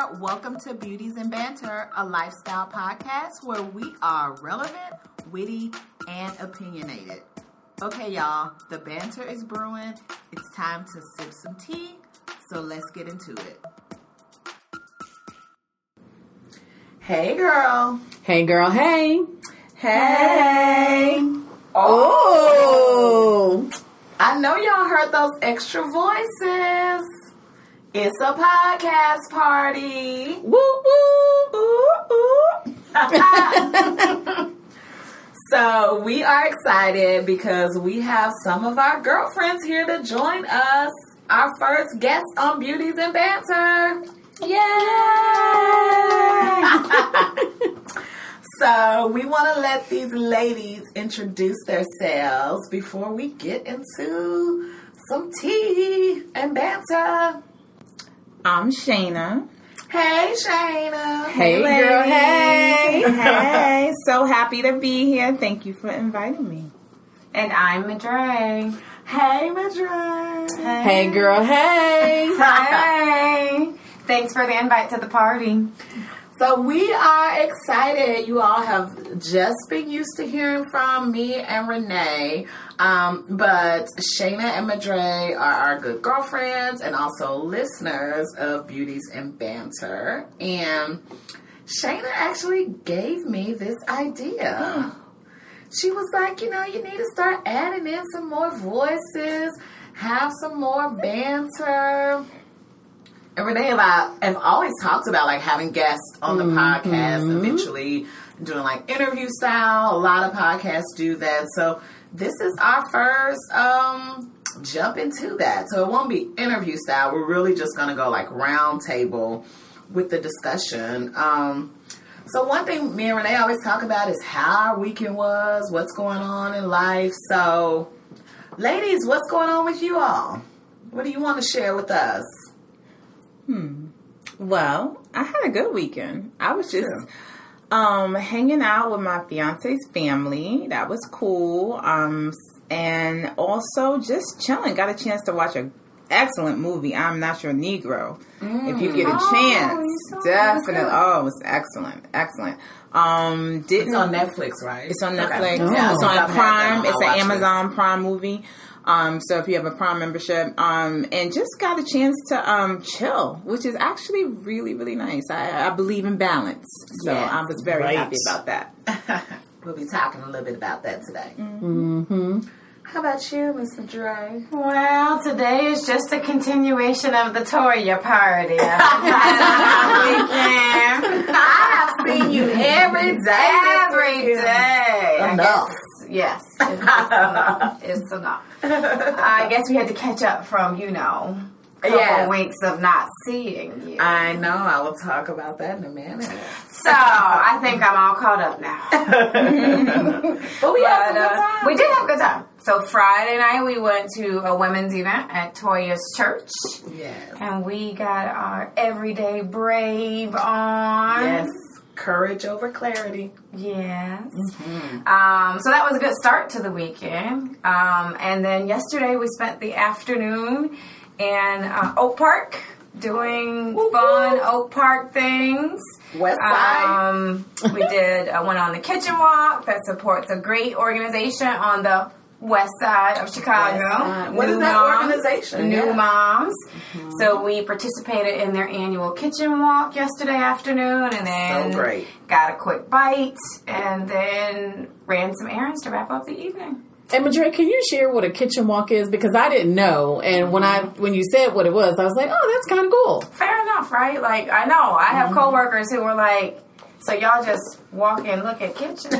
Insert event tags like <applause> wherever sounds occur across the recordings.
there. Welcome to Beauties and Banter, a lifestyle podcast where we are relevant, witty, and opinionated. Okay, y'all, the banter is brewing. It's time to sip some tea, so let's get into it. Hey, girl. Hey, girl. Hey. Hey. Oh. I know y'all heard those extra voices. It's a podcast party. Woo woo. Ooh, ooh. <laughs> so we are excited because we have some of our girlfriends here to join us. Our first guest on Beauties and Banter. Yay! <laughs> so we want to let these ladies introduce themselves before we get into some tea and banter. I'm Shayna. Hey, Shayna. Hey, ladies. girl. Hey. <laughs> hey. So happy to be here. Thank you for inviting me. And I'm Madre. Hey, Madre. Hey, hey girl. Hey. <laughs> hey. Thanks for the invite to the party. So we are excited. You all have just been used to hearing from me and Renee. Um, but Shayna and Madre are our good girlfriends and also listeners of Beauties and Banter. And Shayna actually gave me this idea. <gasps> She was like, you know, you need to start adding in some more voices, have some more banter. And Renee and I have always talked about like having guests on the mm-hmm. podcast, eventually doing like interview style. A lot of podcasts do that. So this is our first um, jump into that. So it won't be interview style. We're really just going to go like round table with the discussion. Um, so one thing me and Renee always talk about is how our weekend was, what's going on in life. So, ladies, what's going on with you all? What do you want to share with us? Hmm. Well, I had a good weekend. I was just um, hanging out with my fiance's family. That was cool. Um, and also just chilling. Got a chance to watch an excellent movie. I'm not your Negro. Mm. If you get a oh, chance, definitely. Oh, it was excellent, excellent. Um, didn't it's on Netflix, right? It's on Netflix. Okay. Yeah, it's on Prime. It's an Amazon this. Prime movie. Um, so if you have a Prime membership, um, and just got a chance to um, chill, which is actually really, really nice. I, I believe in balance, so yes, I was very right. happy about that. <laughs> we'll be talking a little bit about that today. Mm-hmm. How about you, Mr. Dre? Well, today is just a continuation of the Toya party. <laughs> I have seen you every day. Every day. Enough. Yes, it's enough. <laughs> it's enough. I guess we had to catch up from, you know, couple yes. weeks of not seeing you. I know. I will talk about that in a minute. So I think I'm all caught up now. <laughs> <laughs> but we but, had a good uh, we did have a good time. So Friday night we went to a women's event at Toya's church. Yes. And we got our everyday brave on. Yes courage over clarity. Yes. Mm-hmm. Um, so that was a good start to the weekend. Um, and then yesterday we spent the afternoon in uh, Oak Park doing Woo-hoo. fun Oak Park things. West Side. Um, we did uh, went on the kitchen walk that supports a great organization on the west side of Chicago. What New is that moms, organization? New yeah. Moms. Mm-hmm. So we participated in their annual kitchen walk yesterday afternoon, and then so got a quick bite, and then ran some errands to wrap up the evening. And Madre, can you share what a kitchen walk is? Because I didn't know, and when I when you said what it was, I was like, oh, that's kind of cool. Fair enough, right? Like I know I have mm-hmm. coworkers who were like so y'all just walk and look at kitchens. <laughs>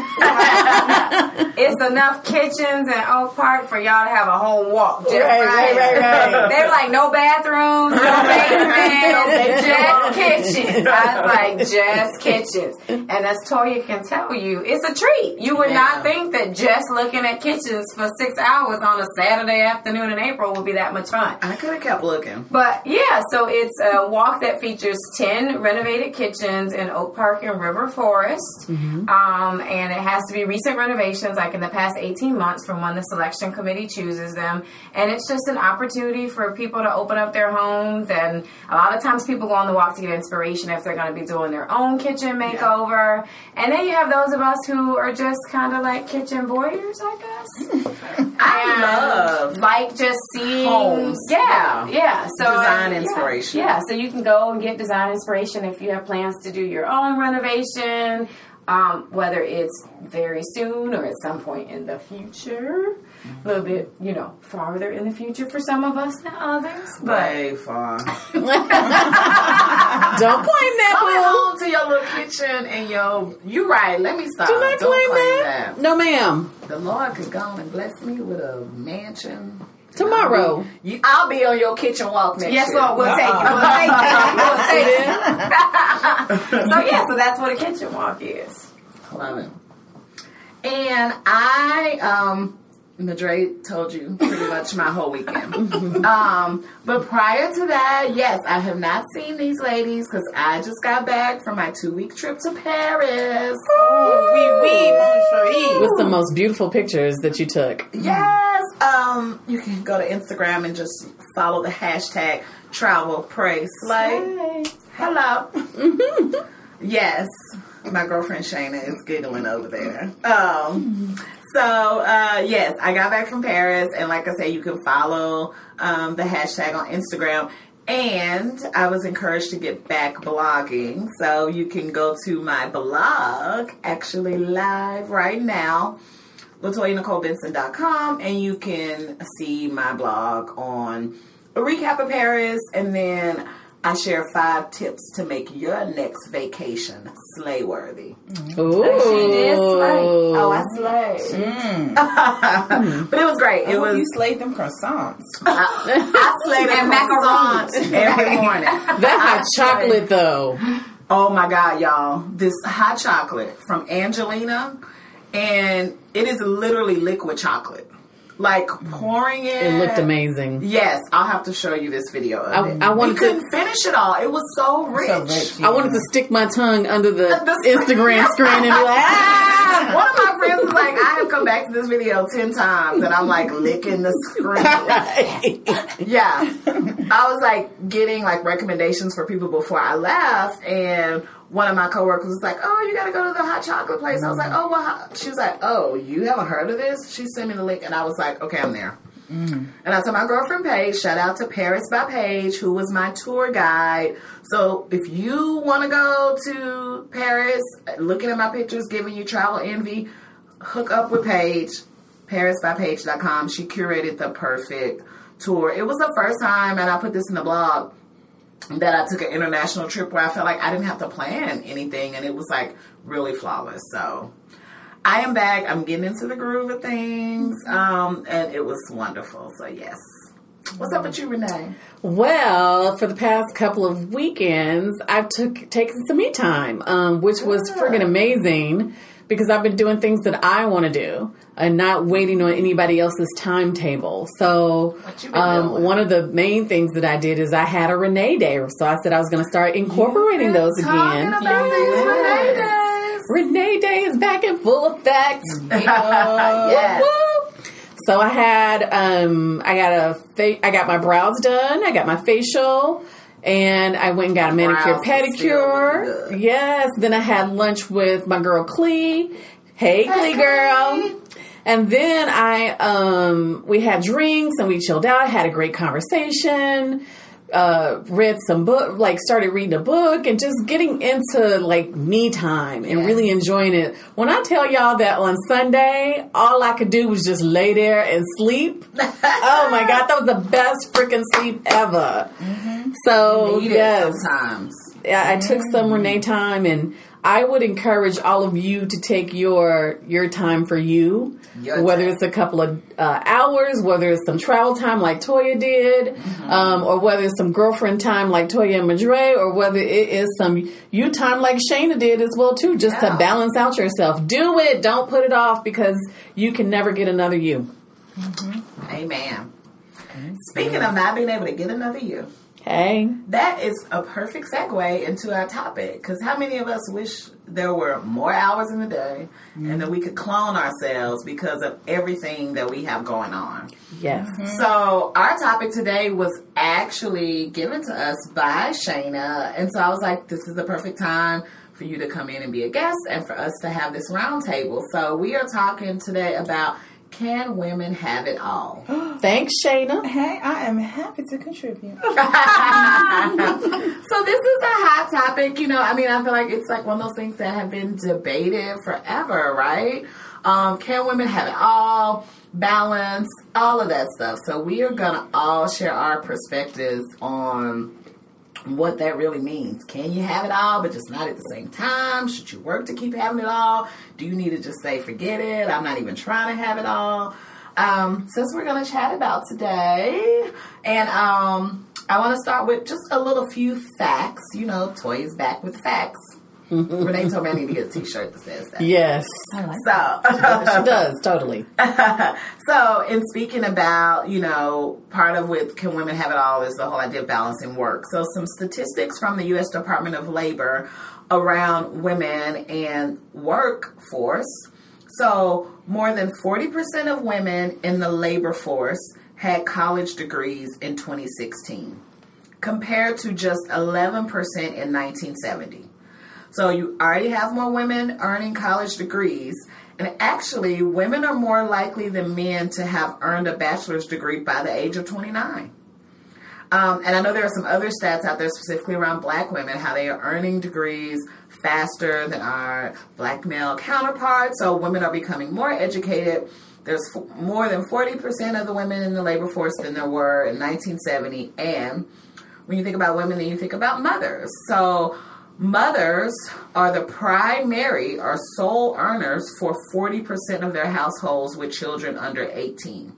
it's enough kitchens in Oak Park for y'all to have a whole walk. Just right, right, right, right. They're like no bathrooms, no <laughs> basement, just <laughs> kitchens. I was like just kitchens. And as Toya can tell you, it's a treat. You would yeah. not think that just looking at kitchens for six hours on a Saturday afternoon in April would be that much fun. I could have kept looking. But yeah, so it's a walk that features ten renovated kitchens in Oak Park and River River Forest. Um, and it has to be recent renovations, like in the past 18 months from when the selection committee chooses them. And it's just an opportunity for people to open up their homes. And a lot of times people go on the walk to get inspiration if they're going to be doing their own kitchen makeover. And then you have those of us who are just kind of like kitchen voyeurs, I guess. <laughs> I love like just seeing Homes. Yeah, Yeah. yeah. So Design yeah, inspiration. Yeah, so you can go and get design inspiration if you have plans to do your own renovation, um, whether it's very soon or at some point in the future. A little bit, you know, farther in the future for some of us than others. But way far. <laughs> Don't claim that, Coming boo. home to your little kitchen and your. You right. Let me stop. Do not Don't claim claim that. that. No, ma'am. The Lord could go and bless me with a mansion. Tomorrow. You, I'll be on your kitchen walk next yes, year. Lord, we'll take it. <laughs> We'll take it. We'll take it. so yeah, so that's what a kitchen walk is. Love it. And I, um, Madre told you pretty much my whole weekend. um, but prior to that, yes, I have not seen these ladies because I just got back from my two week trip to Paris. With the most beautiful pictures that you took. Yes. Um, you can go to Instagram and just follow the hashtag travel pray slay. Hello. <laughs> yes. My girlfriend Shayna is giggling over there. Um so uh yes, I got back from Paris and like I said, you can follow um the hashtag on Instagram. And I was encouraged to get back blogging. So you can go to my blog, actually live right now, LatoyaNicoleBenson.com, and you can see my blog on a recap of Paris, and then I share five tips to make your next vacation slay worthy. Ooh. She did slay. Oh, I slayed. Mm. <laughs> but it was great. It was you slayed them croissants. <laughs> I slayed a And croissant every <laughs> morning. That hot chocolate, though. Oh my god, y'all! This hot chocolate from Angelina, and it is literally liquid chocolate. Like pouring it. It looked amazing. Yes, I'll have to show you this video. Of I- it. I wanted we to- couldn't finish it all. It was so rich. So rich. I wanted to stick my tongue under the <laughs> The- Instagram screen and be like, ah! One of my friends was like, "I have come back to this video ten times, and I'm like licking the screen." <laughs> yeah, I was like getting like recommendations for people before I left, and one of my coworkers was like, "Oh, you got to go to the hot chocolate place." I was like, mm. "Oh, well," how-" she was like, "Oh, you haven't heard of this?" She sent me the link, and I was like, "Okay, I'm there." Mm. And I told my girlfriend Paige, shout out to Paris by Paige, who was my tour guide. So if you want to go to Paris, looking at my pictures, giving you travel envy, hook up with Paige, parisbypaige.com. She curated the perfect tour. It was the first time, and I put this in the blog, that I took an international trip where I felt like I didn't have to plan anything, and it was like really flawless. So I am back. I'm getting into the groove of things, um, and it was wonderful. So yes. What's up with you, Renee? Well, for the past couple of weekends, I've took taken some me time, um, which was friggin' amazing because I've been doing things that I want to do and not waiting on anybody else's timetable. So, What you been um, one of the main things that I did is I had a Renee day. So I said I was going to start incorporating those again. about Renee Day is back in full effect. <laughs> Yes. So I had um I got a fa- I got my brows done, I got my facial, and I went and got a manicure still pedicure. Yes, then I had lunch with my girl Clee. Hey, Clee girl. Clee. And then I um we had drinks and we chilled out, had a great conversation. Uh, read some book, like started reading a book and just getting into like me time and Yes. really enjoying it. When I tell y'all that on Sunday, all I could do was just lay there and sleep. <laughs> oh my god, that was the best freaking sleep ever. So Need it yes, sometimes. I, I took some Renee time, and I would encourage all of you to take your your time for you. Your whether time. it's a couple of uh, hours, whether it's some travel time like Toya did, um, or whether it's some girlfriend time like Toya and Madre, or whether it is some you time like Shayna did as well too, just Yeah. to balance out yourself. Do it. Don't put it off because you can never get another you. Amen. Speaking of not being able to get another you, Hey. That is a perfect segue into our topic because how many of us wish there were more hours in the day and that we could clone ourselves because of everything that we have going on? Yes. Mm-hmm. So our topic today was actually given to us by Shayna, and so I was like, "This is the perfect time for you to come in and be a guest, and for us to have this roundtable." So we are talking today about can women have it all? <gasps> Thanks, Shayna. Hey, I am happy to contribute. <laughs> <laughs> So this is a hot topic, you know. I mean, I feel like it's like one of those things that have been debated forever, right? Um, can women have it all? Balance, all of that stuff. So we are gonna all share our perspectives on what that really means. Can you have it all, but just not at the same time? Should you work to keep having it all? Do you need to just say, forget it? I'm not even trying to have it all. Um, since we're going to chat about today, and um, I want to start with just a little few facts. You know, Toys back with facts. <laughs> Renee told me I need to get a T-shirt that says that. Yes. So, she does, totally. <laughs> so in speaking about, you know, part of with can women have it all is the whole idea of balancing work. So some statistics from the U.S. Department of Labor around women and workforce. So more than 40% of women in the labor force had college degrees in 2016 compared to just 11% in 1970. So you already have more women earning college degrees. And actually, women are more likely than men to have earned a bachelor's degree by the age of 29. Um, and I know there are some other stats out there specifically around black women, how they are earning degrees faster than our black male counterparts. So women are becoming more educated. There's f- more than 40% of the women in the labor force than there were in 1970. And when you think about women, then you think about mothers. So mothers are the primary or sole earners for 40% of their households with children under 18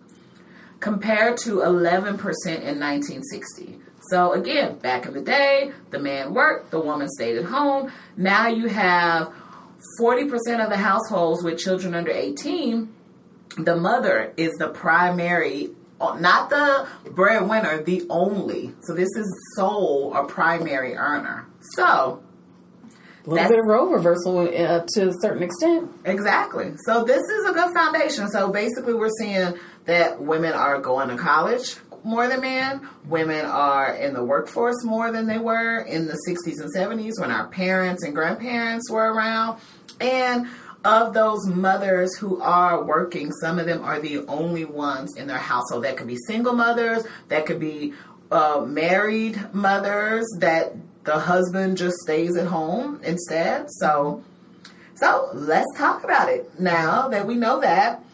compared to 11% in 1960. So again, back in the day, the man worked, the woman stayed at home. Now you have 40% of the households with children under 18, the mother is the primary not the breadwinner, the only. So this is sole or primary earner. So A little That's- bit of role reversal uh, to a certain extent. Exactly. So this is a good foundation. So basically, we're seeing that women are going to college more than men. Women are in the workforce more than they were in the 60s and 70s when our parents and grandparents were around. And of those mothers who are working, some of them are the only ones in their household. That could be single mothers, that could be uh, married mothers, that the husband just stays at home instead. So, so let's talk about it. Now that we know that,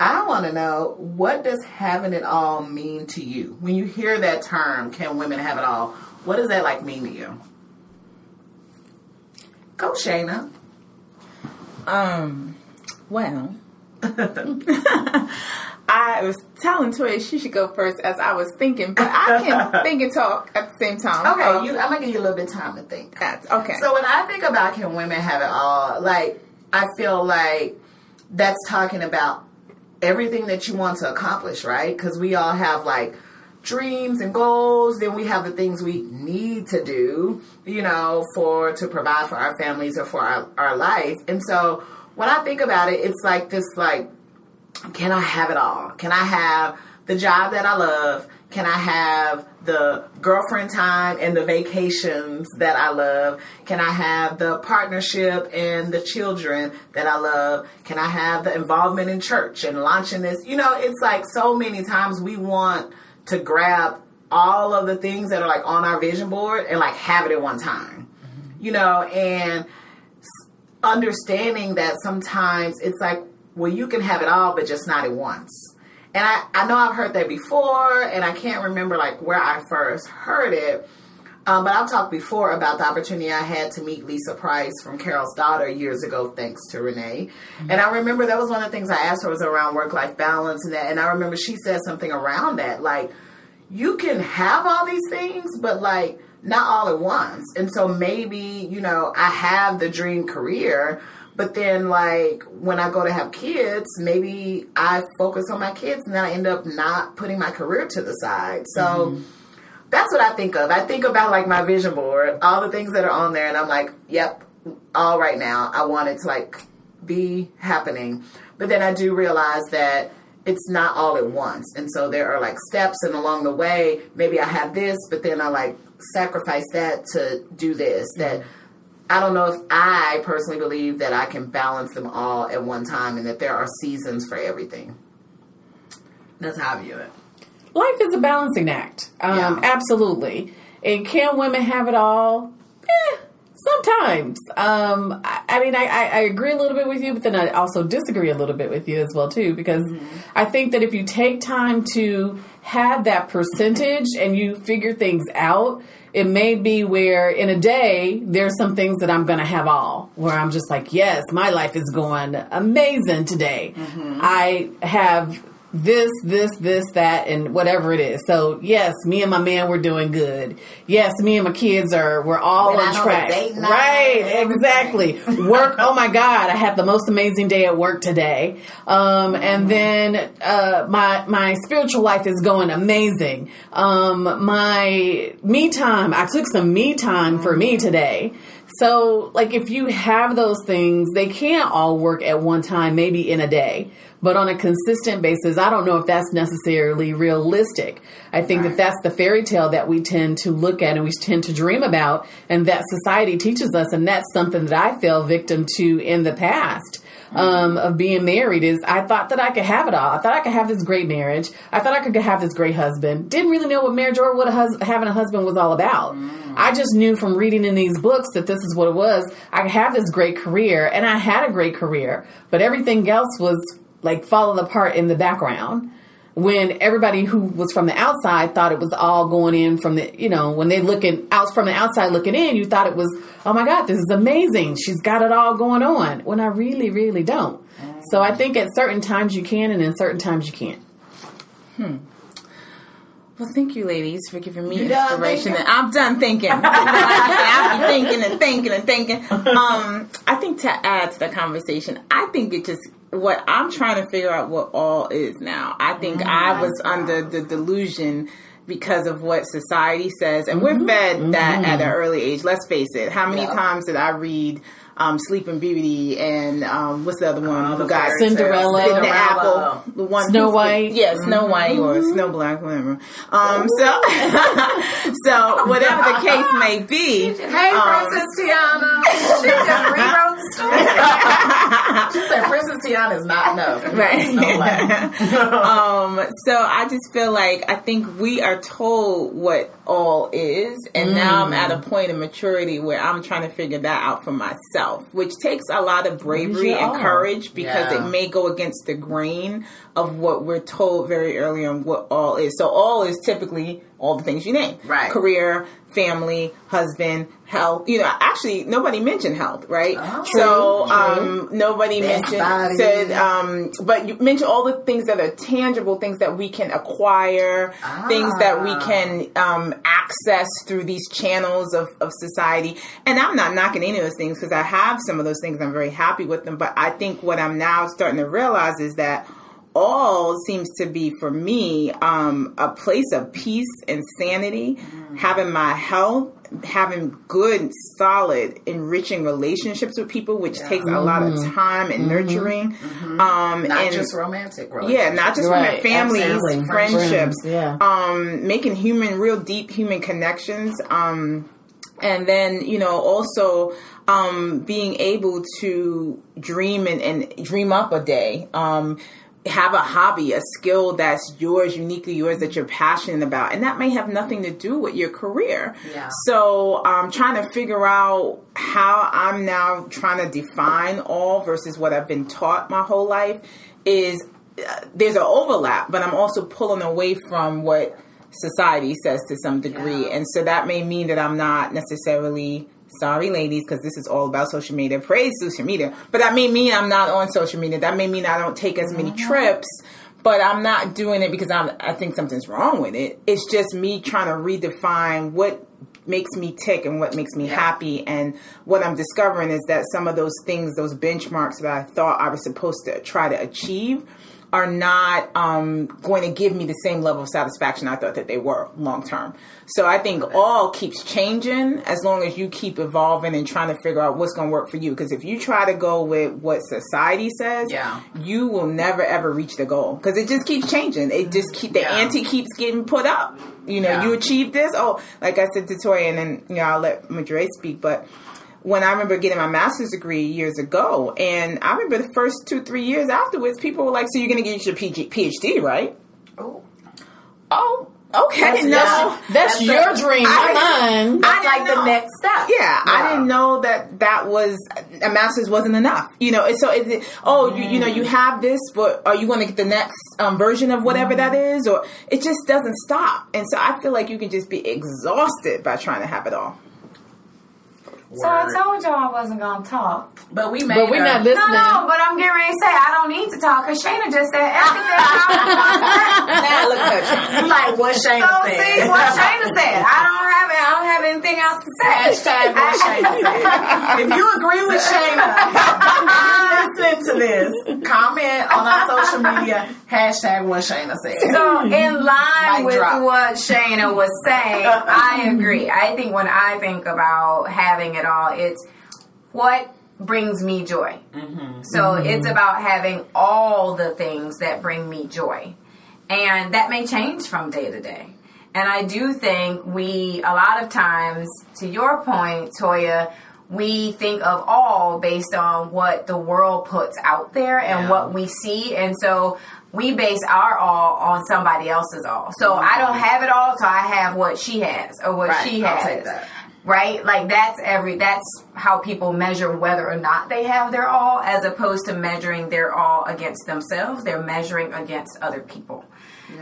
I want to know what does having it all mean to you? When you hear that term, can women have it all? What does that like mean to you? Go, Shayna. Um, well, <laughs> <laughs> I was telling Toya she should go first as I was thinking, but I can <laughs> think and talk at the same time. Okay, Um, you, I'm gonna give you a little bit of time to think. that's okay. So when I think about can women have it all, like I feel like that's talking about everything that you want to accomplish, right? Because we all have like dreams and goals. Then we have the things we need to do, you know, for to provide for our families or for our, our life. And so when I think about it, it's like this like can I have it all? Can I have the job that I love? Can I have the girlfriend time and the vacations that I love? Can I have the partnership and the children that I love? Can I have the involvement in church and launching this? You know, it's like so many times we want to grab all of the things that are like on our vision board and like have it at one time. Mm-hmm. You know, and understanding that sometimes it's like, well, you can have it all, but just not at once. And I, I know I've heard that before, and I can't remember like where I first heard it. Um, but I've talked before about the opportunity I had to meet Lisa Price from Carol's daughter years ago, thanks to Renee. And I remember that was one of the things I asked her was around work life balance and that. And I remember she said something around that, like you can have all these things, but like not all at once. And so maybe, you know, I have the dream career, but then like when I go to have kids, maybe I focus on my kids and then I end up not putting my career to the side. So mm-hmm. that's what I think of. I think about like my vision board, all the things that are on there, and I'm like, yep, all right now. I want it to like be happening. But then I do realize that it's not all at once. And so there are like steps, and along the way, maybe I have this, but then I like sacrifice that to do this. That mm-hmm. I don't know if I personally believe that I can balance them all at one time and that there are seasons for everything. That's how I view it. Life is a balancing act. Um, Yeah. Absolutely. And can women have it all? Eh, sometimes. Um, I, I mean, I, I, I agree a little bit with you, but then I also disagree a little bit with you as well too, because I think that if you take time to have that percentage and you figure things out, it may be where in a day there's some things that I'm going to have all where I'm just like, yes, my life is going amazing today. Mm-hmm. I have this, this, this, that, and whatever it is. So yes, me and my man we're doing good. Yes, me and my kids are we're all Went on out on a track. right, exactly. Work. Oh my God, I had the most amazing day at work today. Um, and then uh, my my spiritual life is going amazing. Um, my me time. I took some me time for me today. So, like, if you have those things, they can't all work at one time, maybe in a day, but on a consistent basis. I don't know if that's necessarily realistic. I think that that's the fairy tale that we tend to look at and we tend to dream about, and that society teaches us, and that's something that I fell victim to in the past. Um, of being married is I thought that I could have it all. I thought I could have this great marriage. I thought I could have this great husband. Didn't really know what marriage or what a hus- having a husband was all about. I just knew from reading in these books that this is what it was. I could have this great career, and I had a great career, but everything else was like falling apart in the background. When everybody who was from the outside thought it was all going in from the, you know, when they looking out from the outside looking in, you thought it was, oh my God, this is amazing. She's got it all going on. When I really, really don't. So I think at certain times you can, and in certain times you can't. Hmm well, thank you, ladies, for giving me You done inspiration. And I'm done thinking. <laughs> I've been thinking and thinking and thinking. <laughs> Um, I think to add to the conversation, I think it just what I'm trying to figure out what all is now. I think mm-hmm. I was under the delusion because of what society says, and we're mm-hmm. fed that at an mm-hmm. early age. Let's face it. How many times did I read? Um, Sleeping Beauty and um, what's the other one? Oh, who the got fairy. Cinderella. the Cinderella. apple, the one Snow who's the- White. yeah, Snow White or Snow Black, whatever. Um, so, <laughs> so whatever the case may be. Hey, um, Princess Tiana. She just rewrote the story. <laughs> she said Princess Tiana is not enough. <laughs> Right. No way. um, so I just feel like I think we are told what all is, and now I'm at a point of maturity where I'm trying to figure that out for myself, which takes a lot of bravery you and courage because Yeah. it may go against the grain of what we're told very early on what all is. So all is typically all the things you name, Right. Career, family, husband, health. You know, actually nobody mentioned health, right? Oh, so um, nobody Best mentioned body. said um, but you mentioned all the things that are tangible, things that we can acquire, things that we Ah. can um, access through these channels of, of society. And I'm not knocking any of those things because I have some of those things. I'm very happy with them. But I think what I'm now starting to realize is that all seems to be for me um, a place of peace and sanity, having my health, having good, solid, enriching relationships with people, which takes a lot of time and nurturing. Um, Not and just romantic yeah, not just Right, with families, absolutely. friendships, Friends, yeah. um, making human, real deep human connections. Um, and then you know also um, being able to dream and, and dream up a day um, have a hobby a skill that's yours uniquely yours that you're passionate about and that may have nothing to do with your career Yeah. so i'm trying to figure out how i'm now trying to define all versus what i've been taught my whole life is uh, there's an overlap but i'm also pulling away from what society says to some degree Yeah. and so that may mean that i'm not necessarily sorry ladies because this is all about social media. Praise social media. But that may mean i'm not on social media. That may mean i don't take as many trips but i'm not doing it because I'm, i think something's wrong with it. It's just me trying to redefine what makes me tick and what makes me happy. And what i'm discovering is that some of those things those benchmarks that i thought i was supposed to try to achieve are not um, going to give me the same level of satisfaction I thought that they were long term. So I think all keeps changing as long as you keep evolving and trying to figure out what's going to work for you. Because if you try to go with what society says, Yeah. you will never ever reach the goal because it just keeps changing. It just keep the Yeah. ante keeps getting put up. You know, Yeah. you achieve this. Oh, like I said to Toya, and then you know I'll let Madre speak, but when I remember getting my master's degree years ago, and I remember the first two, three years afterwards, people were like, "So you're going to get your PhD, right?" Oh. Oh, okay. no, That's, that's That's your the- dream, I- not mine. That's I like didn't the next step. yeah, I didn't know that that was a master's wasn't enough. You know, and so it, oh, you, you know, you have this, but are you going to get the next um, version of whatever that is, or it just doesn't stop. And so I feel like you can just be exhausted by trying to have it all. So I told y'all I wasn't gonna talk. But we made But we're her- not No, listening. no, but I'm getting ready to say I don't need to talk because Shayna just said everything. I Now <laughs> look at her. You like what Shayna so said. see what Shayna said. I don't have I don't have anything else to say. Hashtag what <laughs> Shayna said. If you agree with Shayna, <laughs> listening to this, comment on our social media, hashtag what Shayna said. So in line Mic with drop. what Shayna was saying, I agree. I think when I think about having it all, it's what brings me joy. So it's about having all the things that bring me joy. And that may change from day to day. And I do think we, a lot of times, to your point, Toya, we think of all based on what the world puts out there and Yeah. what we see. And so we base our all on somebody else's all. So I don't have it all, so I have what she has or what Right, she has. Right? Like that's every that's how people measure whether or not they have their all, as opposed to measuring their all against themselves. They're measuring against other people.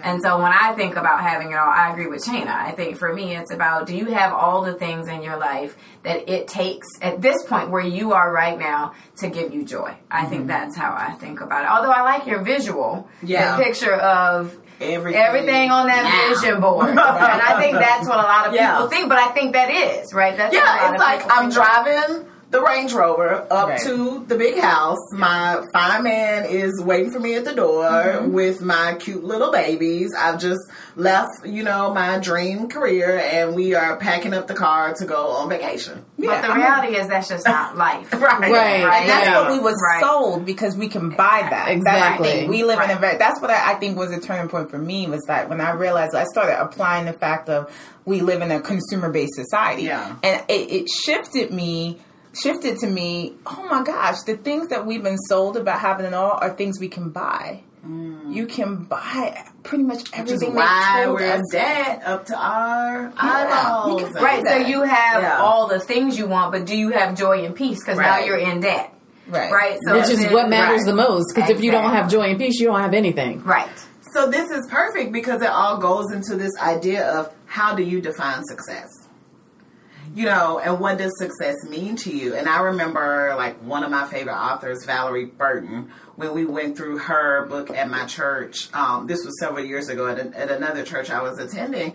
And so when I think about having it all, I agree with Shayna. I think for me, it's about do you have all the things in your life that it takes at this point where you are right now to give you joy? I think mm-hmm. that's how I think about it. Although I like your visual, Yeah. the picture of Everything, everything on that now. vision board. <laughs> and I think that's what a lot of people Yeah. think, but I think that is, right? That's what a lot Yeah, it's of like I'm think. driving the Range Rover up Right. to the big house. My fine man is waiting for me at the door Mm-hmm. with my cute little babies. I've just left, you know, my dream career and we are packing up the car to go on vacation. But the reality is that's just not <laughs> life. Right. Right. Right. That's Yeah. what we was Right. sold because we can buy that. Exactly. We live in a very. That's what I, I think was a turning point for me was that when I realized I started applying the fact of we live in a consumer based society. Yeah. and it, it shifted me. Shifted to me. Oh my gosh, the things that we've been sold about having it all are things we can buy. Mm. You can buy pretty much Which is everything. they why we're us. dead up to our you eyeballs. can- Right, so you have Yeah. all the things you want, but do you have joy and peace? Because now you're in debt. Right. Right? So Which is then- what matters right. the most. Because if you don't have joy and peace, you don't have anything. Right. So this is perfect because it all goes into this idea of how do you define success? You know, and what does success mean to you? And I remember like one of my favorite authors, Valorie Burton, when we went through her book at my church. Um, this was several years ago at, a, at another church I was attending.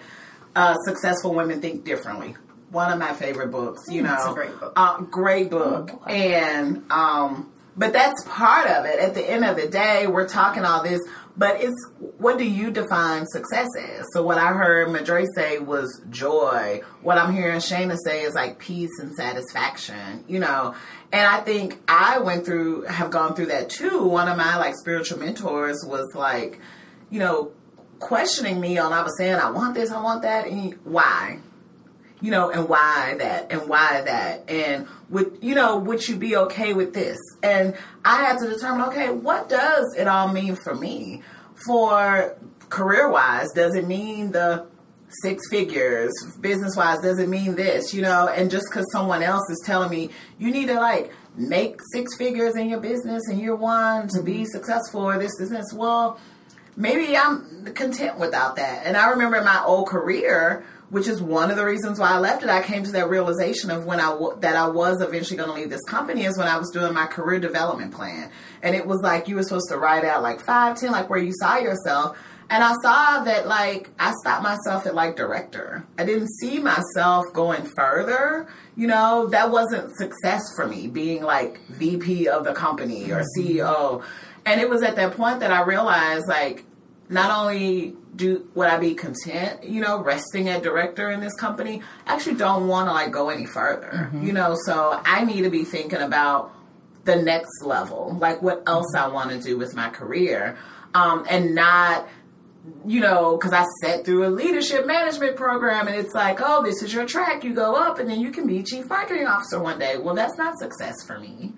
Uh, Successful Women Think Differently. One of my favorite books. You know, It's a great book. uh, great book. And um, but that's part of it. At the end of the day, we're talking all this, but it's what do you define success as? So what I heard Madre say was joy. What I'm hearing Shayna say is like peace and satisfaction, you know. And I think I went through have gone through that too. One of my like spiritual mentors was like, you know, questioning me on I was saying I want this, I want that, and why? You know, and why that, and why that, and would you know, would you be okay with this? And I had to determine, okay, what does it all mean for me? For career wise, does it mean the six figures? Business wise, does it mean this? You know, and just because someone else is telling me you need to like make six figures in your business and you're one to be mm-hmm. successful or this, this, this, well, maybe I'm content without that. And I remember in my old career, which is one of the reasons why I left it, I came to that realization of when I w- that I was eventually going to leave this company is when I was doing my career development plan, and it was like you were supposed to write out like five, ten, like where you saw yourself. And I saw that like I stopped myself at like director. I didn't see myself going further. You know, that wasn't success for me being like VP of the company or mm-hmm. CEO. And it was at that point that I realized, like, not only do would I be content, you know, resting at director in this company, I actually don't want to like go any further, you know. So I need to be thinking about the next level, like what else I want to do with my career, um, and not you know, because I sat through a leadership management program and it's like, oh, this is your track. You go up and then you can be chief marketing officer one day. Well, that's not success for me.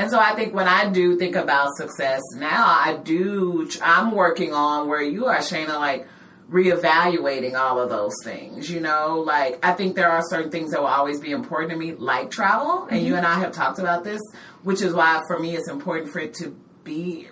And so I think when I do think about success now, I do, I'm working on where you are, Shayna, like reevaluating all of those things. You know, like I think there are certain things that will always be important to me, like travel. And you and I have talked about this, which is why for me it's important for it to be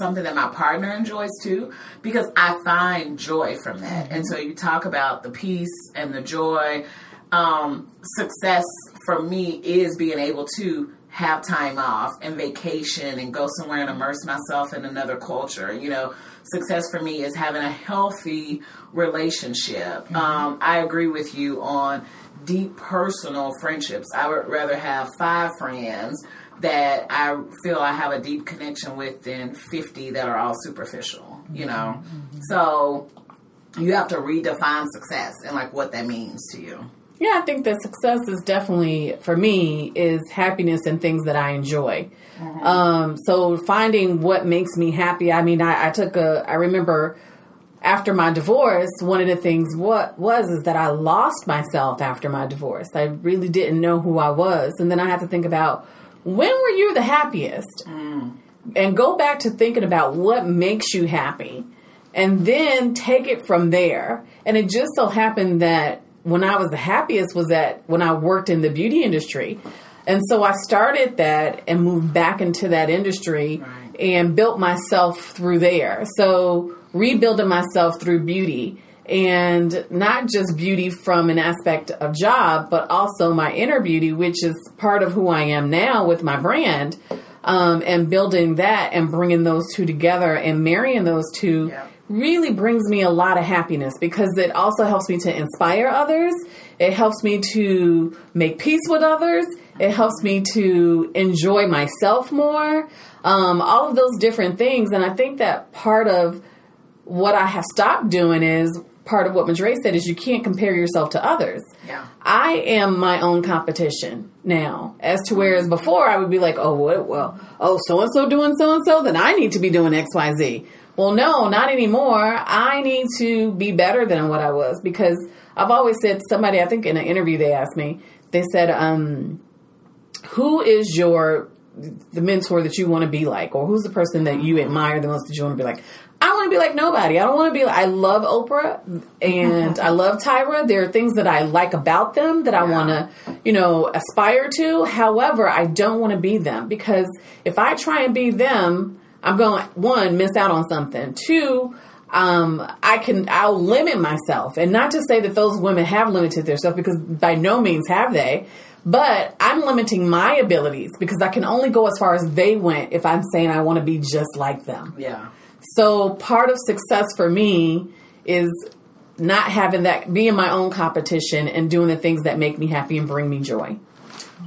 something that my partner enjoys too because I find joy from that. And so you talk about the peace and the joy. Um, success for me is being able to have time off and vacation and go somewhere and immerse myself in another culture. You know, success for me is having a healthy relationship. Mm-hmm. Um, I agree with you on deep personal friendships. I would rather have five friends that I feel I have a deep connection with than 50 that are all superficial, you mm-hmm. know? Mm-hmm. So you have to redefine success and like what that means to you. Yeah, I think that success is definitely for me is happiness and things that I enjoy. Um, so finding what makes me happy. I mean, I, I took a. I remember after my divorce, one of the things what was is that I lost myself after my divorce. I really didn't know who I was, and then I had to think about when were you the happiest, and go back to thinking about what makes you happy, and then take it from there. And it just so happened that when I was the happiest was that when I worked in the beauty industry. And so I started that and moved back into that industry and built myself through there. So rebuilding myself through beauty and not just beauty from an aspect of job, but also my inner beauty, which is part of who I am now with my brand. Um, and building that and bringing those two together and marrying those two Yeah. Really brings me a lot of happiness because it also helps me to inspire others. It helps me to make peace with others. It helps me to enjoy myself more. Um, all of those different things. And I think that part of what I have stopped doing is part of what Madre said is you can't compare yourself to others. Yeah. I am my own competition now, as to whereas before I would be like, oh, what, well, oh, so and so doing so and so, then I need to be doing X, Y, Z. Well, no, not anymore. I need to be better than what I was because I've always said somebody, I think in an interview they asked me, they said, um, who is your the mentor that you want to be like, or who's the person that you admire the most that you want to be like? I want to be like nobody. I don't want to be like. I love Oprah and I love Tyra. There are things that I like about them that I want to, you know, aspire to. However, I don't want to be them because if I try and be them, I'm going to one miss out on something. Two, um, I can I'll limit myself, and not to say that those women have limited themselves because by no means have they. But I'm limiting my abilities because I can only go as far as they went if I'm saying I want to be just like them. Yeah. So part of success for me is not having that being my own competition and doing the things that make me happy and bring me joy.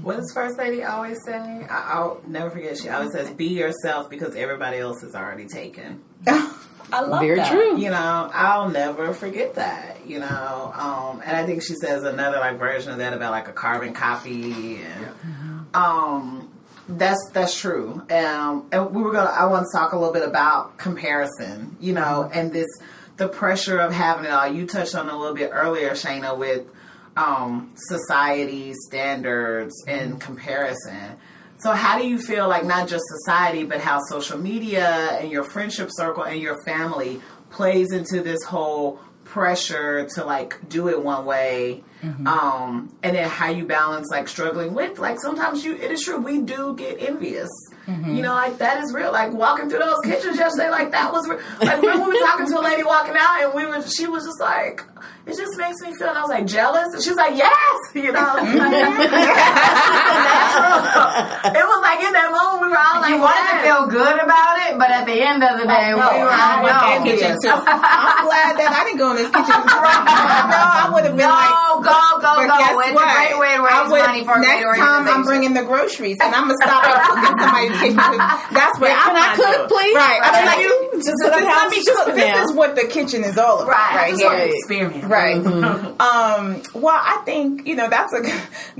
What does First Lady always say? I, I'll never forget. She always says, "Be yourself because everybody else is already taken." <laughs> I love Very that. true. You know, I'll never forget that. You know, um, and I think she says another like version of that about like a carbon copy, and um, that's that's true. Um, and we were gonna. I want to talk a little bit about comparison. You know, and this the pressure of having it all. You touched on it a little bit earlier, Shayna, with um, society standards and comparison. So, how do you feel like not just society, but how social media and your friendship circle and your family plays into this whole pressure to like do it one way, um, and then how you balance like struggling with like sometimes you it is true we do get envious. Mm-hmm. You know, like that is real. Like walking through those kitchens yesterday, like that was real. like when we were talking to a lady walking out, and we were she was just like, it just makes me feel. And I was like jealous, and she was like, yes, <laughs> you know. <laughs> Like, <laughs> it was like in that moment, we were all like, You wanted to feel good about it, but at the end of the day, no, we were I like, that no. kitchen kitchen too. I'm glad that I didn't go in this kitchen. no, I would have been No, like. go, go, But go. guess It's what? a great way to raise would- money for a next time I'm bringing the groceries, and I'm gonna stop at cooking somebody's kitchen. 'cause <laughs> That's what Can I cook, please? Right. I mean, like, you just let this, me let me cook cook. This now. is what the kitchen is all about, Right. right, Just want here. to experience. Right. Mm-hmm. <laughs> Um, well, I think, you know, that's a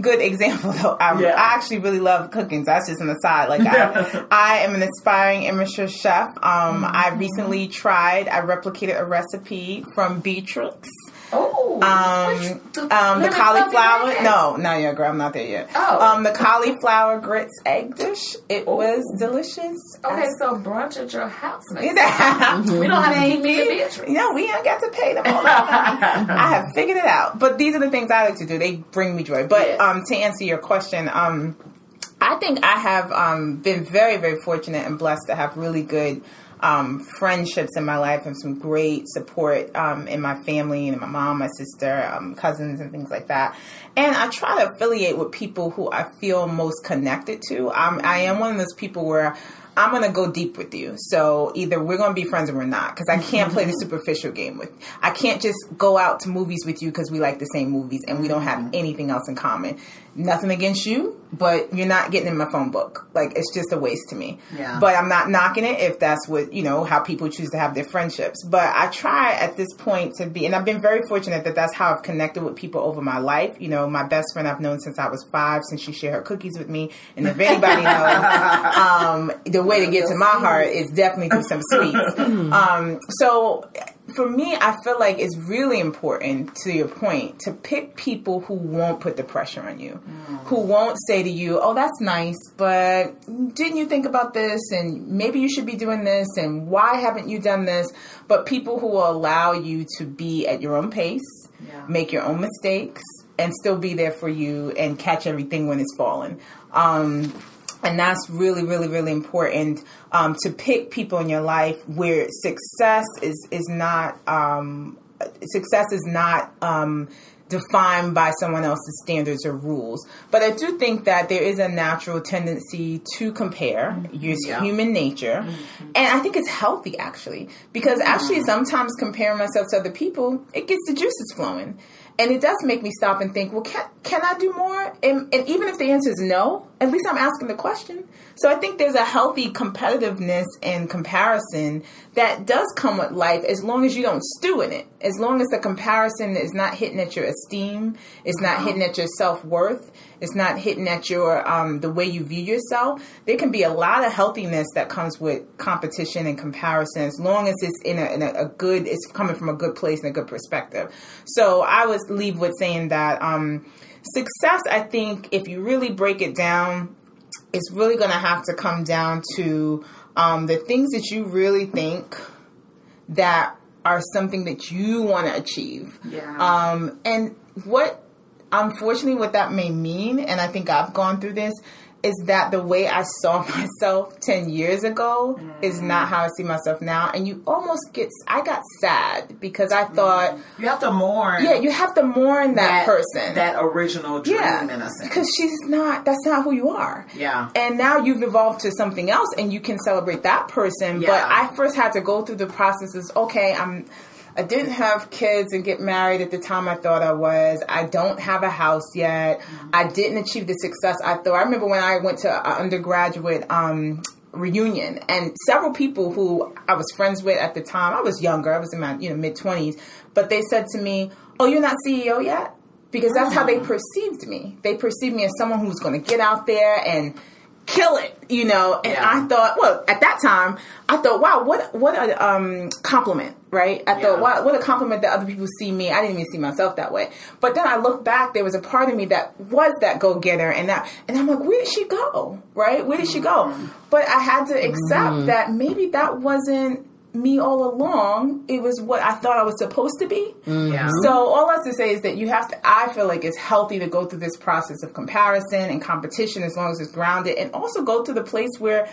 good example though. I, Yeah. I actually really love cooking. So that's just an aside. Like I, <laughs> I am an aspiring amateur chef. Um, I Mm-hmm. recently tried, I replicated a recipe from Beatrix. Oh, Um, Which- um, the cauliflower. No, not yet, girl. I'm not there yet. Oh. Um, the cauliflower grits egg dish. It was delicious. Okay, so brunch at your house <laughs> next we We don't have to keep me a Beatrix. No, we ain't got to pay them all. I have figured it out. But these are the things I like to do. They bring me joy. But Yes. um, to answer your question, um, I think I have um, been very, very fortunate and blessed to have really good um, friendships in my life and some great support um, in my family and my mom, my sister, um, cousins, and things like that. And I try to affiliate with people who I feel most connected to. I am one of those people where I'm going to go deep with you. So either we're going to be friends or we're not because I can't play the <laughs> superficial game with. I can't just go out to movies with you because we like the same movies and we don't have anything else in common. Nothing against you, but you're not getting in my phone book. Like it's just a waste to me. Yeah. But I'm not knocking it if that's what, you know, how people choose to have their friendships. But I try at this point to be, and I've been very fortunate that that's how I've connected with people over my life. You know, my best friend I've known since I was five, since she shared her cookies with me. And if anybody <laughs> knows, um, the way to get to my heart is definitely through some sweets. <laughs> um, so for me, I feel like it's really important, to your point, to pick people who won't put the pressure on you, who won't say to you, "Oh, that's nice, but didn't you think about this? And maybe you should be doing this. And why haven't you done this?" But people who will allow you to be at your own pace, Yeah. make your own mistakes, and still be there for you and catch everything when it's falling. Um, and that's really, really, really important um, to pick people in your life where success is is not um, success is not um, defined by someone else's standards or rules. But I do think that there is a natural tendency to compare. It's Yeah. human nature, and I think it's healthy actually because actually sometimes comparing myself to other people it gets the juices flowing. And it does make me stop and think, well, can, can I do more? And, and even if the answer is no, at least I'm asking the question. So I think there's a healthy competitiveness and comparison that does come with life as long as you don't stew in it. As long as the comparison is not hitting at your esteem, it's not hitting at your self worth, it's not hitting at your um, the way you view yourself. There can be a lot of healthiness that comes with competition and comparison as long as it's in a, in a, a good, it's coming from a good place and a good perspective. So I would leave with saying that um, success, I think, if you really break it down, it's really going to have to come down to um, the things that you really think that are something that you want to achieve. Yeah. Um, and what, unfortunately, what that may mean, and I think I've gone through this, is that the way I saw <laughs> myself 10 years ago is mm. not how I see myself now. And you almost get, I got sad because I mm. thought, You have to mourn. yeah, you have to mourn that, person. that original dream, yeah. Because she's not, that's not who you are. Yeah. And now you've evolved to something else and you can celebrate that person. Yeah. But I first had to go through the processes. Okay, I'm I didn't have kids and get married at the time I thought I was. I don't have a house yet. I didn't achieve the success I thought. I remember when I went to an undergraduate um, reunion and several people who I was friends with at the time, I was younger, I was in my you know mid 20s, but they said to me, "Oh, you're not CEO yet?" Because that's how they perceived me. They perceived me as someone who's going to get out there and kill it, you know. And Yeah. I thought, well, at that time, I thought, wow, what what a um, compliment, right? I Yeah. thought, wow, what a compliment that other people see me. I didn't even see myself that way. But then I look back, there was a part of me that was that go getter, and that, and I'm like, where did she go, right? Where did she go? Mm-hmm. But I had to accept that maybe that wasn't me all along. It was what I thought I was supposed to be. Yeah. So all I have to say is that you have to. I feel like it's healthy to go through this process of comparison and competition as long as it's grounded, and also go to the place where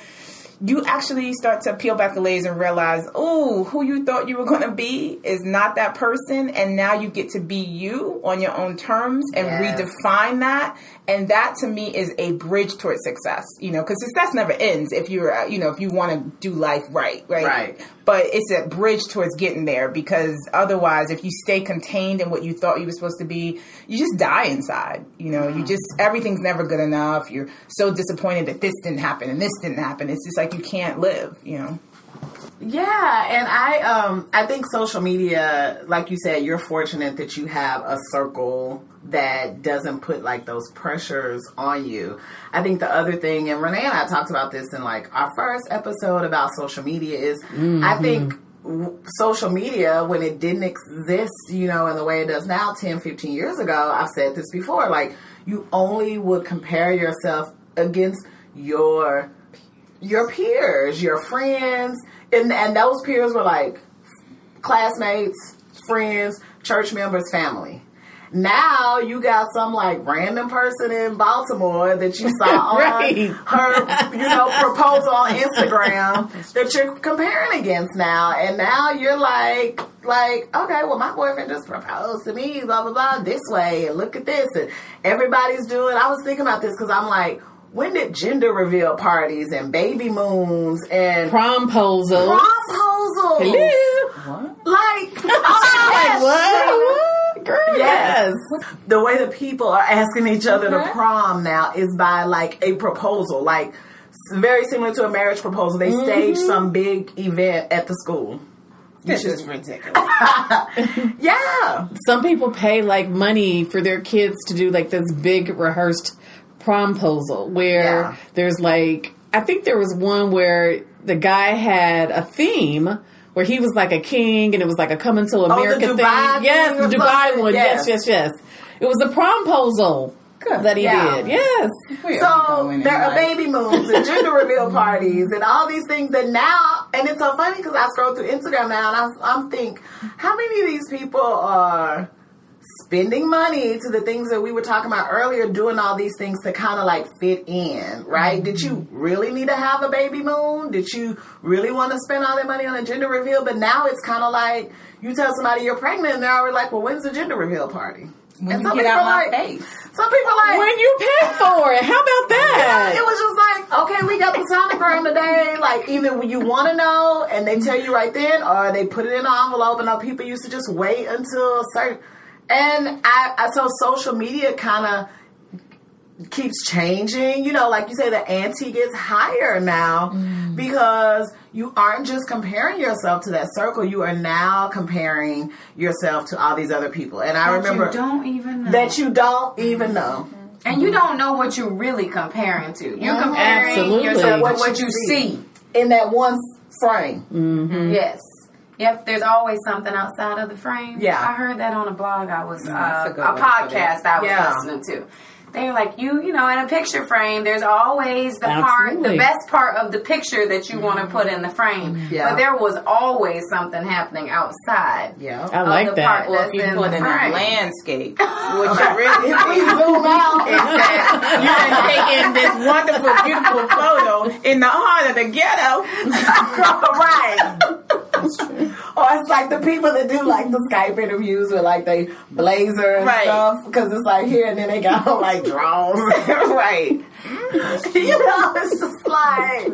you actually start to peel back the layers and realize, oh, who you thought you were going to be is not that person, and now you get to be you on your own terms and Yes. redefine that. And that to me is a bridge towards success, you know, because success never ends if you're, uh, you know, if you want to do life right, right? Right. But it's a bridge towards getting there because otherwise, if you stay contained in what you thought you were supposed to be, you just die inside. You know, you just, everything's never good enough. You're so disappointed that this didn't happen and this didn't happen. It's just like you can't live, you know? Yeah, and I um I think social media, like you said, you're fortunate that you have a circle that doesn't put like those pressures on you. I think the other thing, and Renee and I talked about this in like our first episode about social media, is I think social media when it didn't exist, you know, in the way it does now 10, 15 years ago, I've said this before, like you only would compare yourself against your your peers, your friends, and and those peers were like classmates, friends, church members, family. Now you got some like random person in Baltimore that you saw <laughs> Right. on her, you know, <laughs> proposal on Instagram that you're comparing against now, and now you're like, like, okay, well, my boyfriend just proposed to me, blah blah blah, this way, and look at this, and everybody's doing. I was thinking about this because I'm like, when did gender reveal parties and baby moons and Promposal. promposals? Hello. Like, <laughs> oh, Like what? What? Girl, Yes. yes. The way that people are asking each other to prom now is by like a proposal, like very similar to a marriage proposal. They mm-hmm. stage some big event at the school. This should- is ridiculous. <laughs> Yeah. Some people pay like money for their kids to do like this big rehearsed promposal where Yeah. there's like I think there was one where the guy had a theme where he was like a king and it was like a coming to oh, America Oh, Dubai thing. Yes, the Dubai one. Yes. Yes. yes, yes, It was a promposal Good. that he Yeah. did. Yes. Where are So there are life? baby moons and gender reveal parties and all these things that now, and it's so funny because I scroll through Instagram now and I, I'm think, how many of these people are spending money to the things that we were talking about earlier, doing all these things to kind of like fit in, right? Did mm-hmm. you really need to have a baby moon? Did you really want to spend all that money on a gender reveal? But now it's kind of like you tell somebody you're pregnant and they're already like, well, when's the gender reveal party? When and some people out like, face. some people like, When you pay for it, how about that? it was just like, okay, we got the sonogram today. Like, either when you want to know and they tell you right then, or they put it in an envelope. And now people used to just wait until a certain. And I, I so social media kind of keeps changing. You know, like you say, the ante gets higher now mm. because you aren't just comparing yourself to that circle. You are now comparing yourself to all these other people. And I That remember you don't even know. that you don't even know. Mm-hmm. and you don't know what you're really comparing to. You're Mhm. comparing Absolutely. yourself to What what you you see. see. in that one frame. Mm-hmm. Yes. Yep, there's always something outside of the frame. Yeah. I heard that on a blog I was, uh, a a, good way to put podcast I was Yeah. listening to. They were like, you, you know, in a picture frame, there's always the part, the best part of the picture that you want to put in the frame. Yeah. But there was always something happening outside. Yeah. I like the that. part Well, if you in put the in a landscape, <laughs> which you really If we zoom out, <laughs> <laughs> you done taken this wonderful, beautiful photo in the heart of the ghetto. right. <laughs> or it's like the people that do like the Skype interviews with like they blazer and Right. stuff because it's like here and then they got <laughs> like drones. <laughs> right. <laughs> you know, it's just like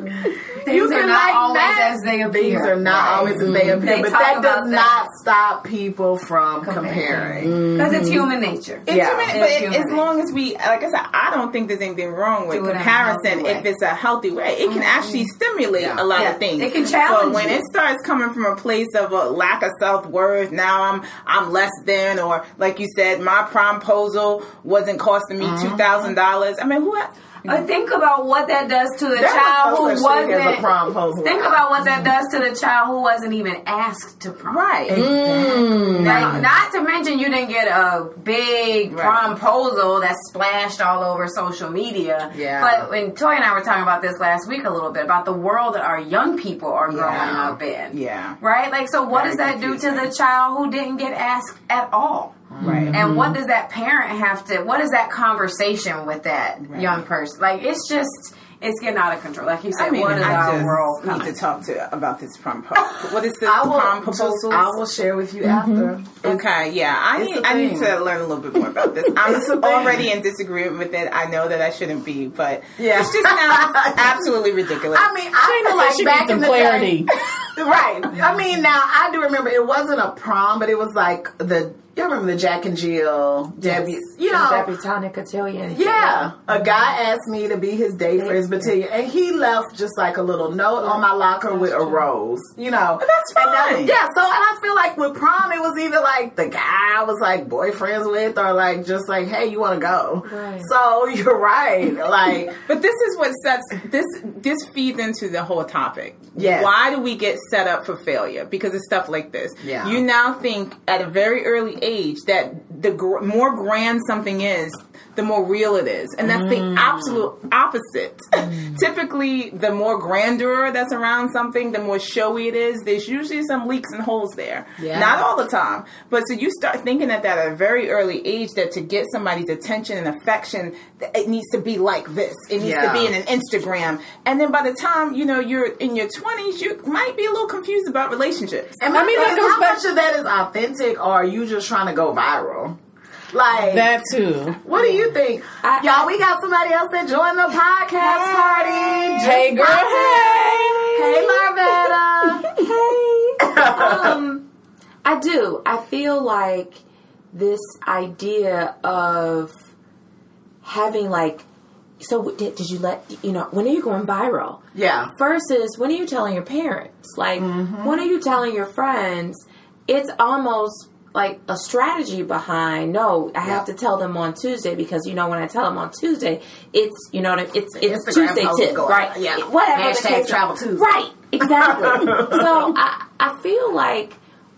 Things you are can not like always that. as they appear. Things are not Right. always as they mm-hmm. appear, They but that does that. not stop people from comparing. Mm-hmm. Because it's human nature. It's Yeah. human, It's but human as long as we, like I said, I don't think there's anything wrong with Do it in a comparison healthy if it's a healthy way. It can mm-hmm. actually stimulate Yeah. a lot Yeah. of things. It can challenge But when you. it starts coming from a place of a lack of self worth, now I'm I'm less than, or like you said, my promposal wasn't costing me two thousand dollars. I mean, who? But think about what that does to the There child was who no such as a wasn't. promposal. Think about what that does to the child who wasn't even asked to prom. Right. Mm. Like, not to mention you didn't get a big Right. promposal that splashed all over social media. Yeah. But when Toy and I were talking about this last week a little bit about the world that our young people are growing Yeah. up in. Yeah. Right? Like, so what Very does that do to the child who didn't get asked at all? Right. And what mm-hmm. does that parent have to? What is that conversation with that young person? Like it's just, it's getting out of control. Like you said, I mean, what is I our just world need coming? to talk to about this prom. po- What is this <laughs> I will prom just- proposals? I will share with you mm-hmm. after. Okay, yeah, I It's need, a I need to learn a little bit more about this. <laughs> I'm It's a thing. already in disagreement with it. I know that I shouldn't be, but Yeah. it's just now <laughs> absolutely ridiculous. I mean, I feel like she back needs in some the clarity. day, right? <laughs> I mean, now I do remember it wasn't a prom, but it was like the y'all remember the Jack and Jill Debbie, you know. Debutante cotillion. Yeah, a guy asked me to be his date for his cotillion, and he left just like a little note on my locker with a rose. You know, That's And that- yeah, so and I feel like with prom, it was either like the guy I was like boyfriends with, or like just like, hey, you want to go? Right. So <laughs> you're right. Like, <laughs> But this is what sets this this feeds into the whole topic. Yeah. Why do we get set up for failure? Because of stuff like this. Yeah. You now think at a very early age that the gr- more grand something is, the more real it is, and that's Mm. the absolute opposite. <laughs> Typically, the more grandeur that's around something, the more showy it is. There's usually some leaks and holes there. Yeah. Not all the time, but so you start thinking at that at a very early age that to get somebody's attention and affection, it needs to be like this. It needs Yeah. to be in an Instagram, and then by the time you know you're in your 20s, you might be a little confused about relationships. and I mean, how much of that is authentic, or are you just trying to go viral? Like That too. What do you think? I- Y'all, we got somebody else that joined the podcast party. Hey, girl. Hey, hey, Marvetta. Hey. <laughs> um, I do. I feel like this idea of having like. So did, did you let you know when are you going viral? yeah. Versus when are you telling your parents? Like when are you telling your friends? It's almost like a strategy behind. No, I have to tell them on Tuesday because you know when I tell them on Tuesday, it's you know it's it's Instagram Tuesday tip, right? Yeah. whatever. the Hashtag case- travel Tuesday. Right, exactly. <laughs> so I I feel like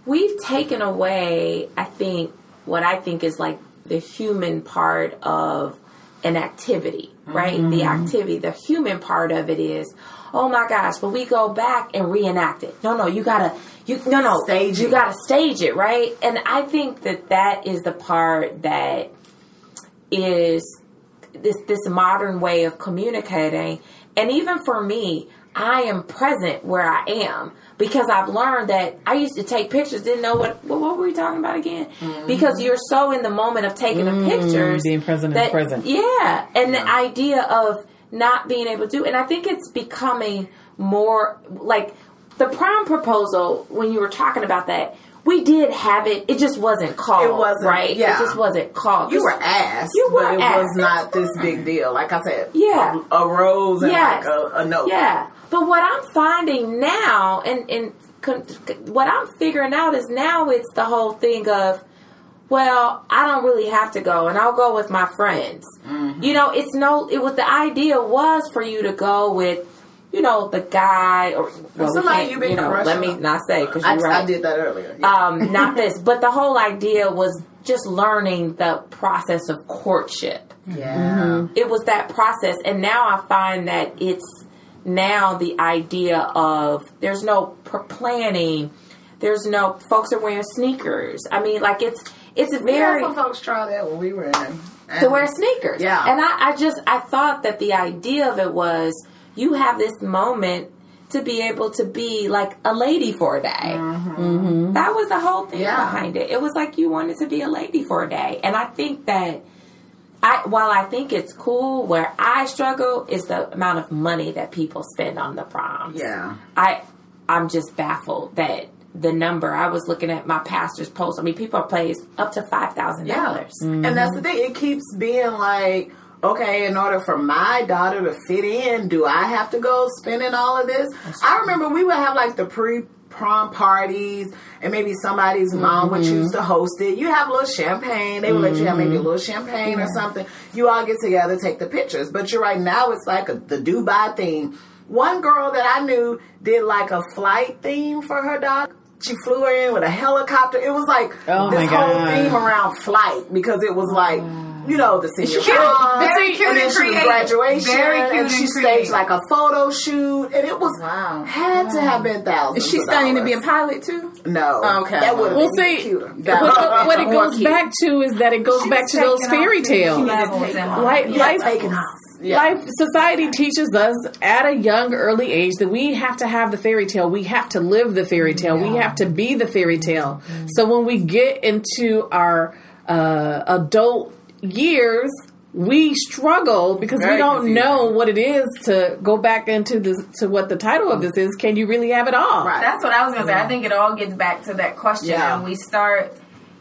we've taken away. I think what I think is like the human part of an activity, right? The Mm-hmm. activity, the human part of it is, oh my gosh, but we go back and reenact it. No, no, you gotta, you no, no, Stage you it. gotta stage it, right? And I think that that is the part that is this this modern way of communicating. And even for me, I am present where I am because I've learned that I used to take pictures, didn't know what what, what were we talking about again? Mm-hmm. Because you're so in the moment of taking the pictures, being present in the present. Yeah, and the idea of not being able to do, and I think it's becoming more like the prom proposal when you were talking about that. We did have it. It just wasn't called. It wasn't, right. yeah. It just wasn't called. You were asked, You were but it was not this big deal. Like I said, Yeah. a, a rose and Yes. like a, a note. Yeah, but what I'm finding now, and and con- what I'm figuring out is now it's the whole thing of, well, I don't really have to go, and I'll go with my friends. Mm-hmm. You know, it's no. It was the idea was for you to go with, you know, the guy or well, Somebody you've been you know. Let me not say because I, right I did that earlier. Yeah. um, <laughs> not this, but the whole idea was just learning the process of courtship. yeah. It was that process, and now I find that it's now the idea of there's no pr- planning, there's no folks are wearing sneakers. I mean, like it's it's We had very some folks try that when we were in. And to wear sneakers. Yeah. And I, I just I thought that the idea of it was you have this moment to be able to be like a lady for a day. Mm-hmm. That was the whole thing Yeah. behind it. It was like you wanted to be a lady for a day. And I think that I while I think it's cool, where I struggle is the amount of money that people spend on the proms. Yeah. I I'm just baffled that the number I was looking at my pastor's post. I mean, people are pays up to five thousand Yeah. dollars. And that's the mm-hmm. thing. It keeps being like, okay, in order for my daughter to fit in, do I have to go spending all of this? I remember we would have like the pre prom parties and maybe somebody's mom would mm-hmm. choose to host it. You have a little champagne. They would let you have maybe a little mm-hmm. champagne or something. You all get together, take the pictures. But you're right now it's like a, the Dubai theme. One girl that I knew did like a flight theme for her daughter. She flew her in with a helicopter. It was like Oh this my whole God. theme around flight because it was like, you know, the senior cute. prom, Very cute and then and she was graduation, Very cute and she and staged creative. like a photo shoot, and it was Wow. had to have been thousands. Is she of studying to be a pilot too? No, Okay. that would have Well, been see, cuter. what, That- the- what it goes cute. back to is that it goes back to those fairy off tales. levels in life. Life, Yeah, life, taking off. life society teaches us at a young early age that we have to have the fairy tale we have to live the fairy tale we have to be the fairy tale so when we get into our uh, adult years we struggle because Very we don't confusing. know what it is to go back into this to what the title of this is can you really have it all Right. That's what I was gonna say. I think it all gets back to that question, Yeah. and we start.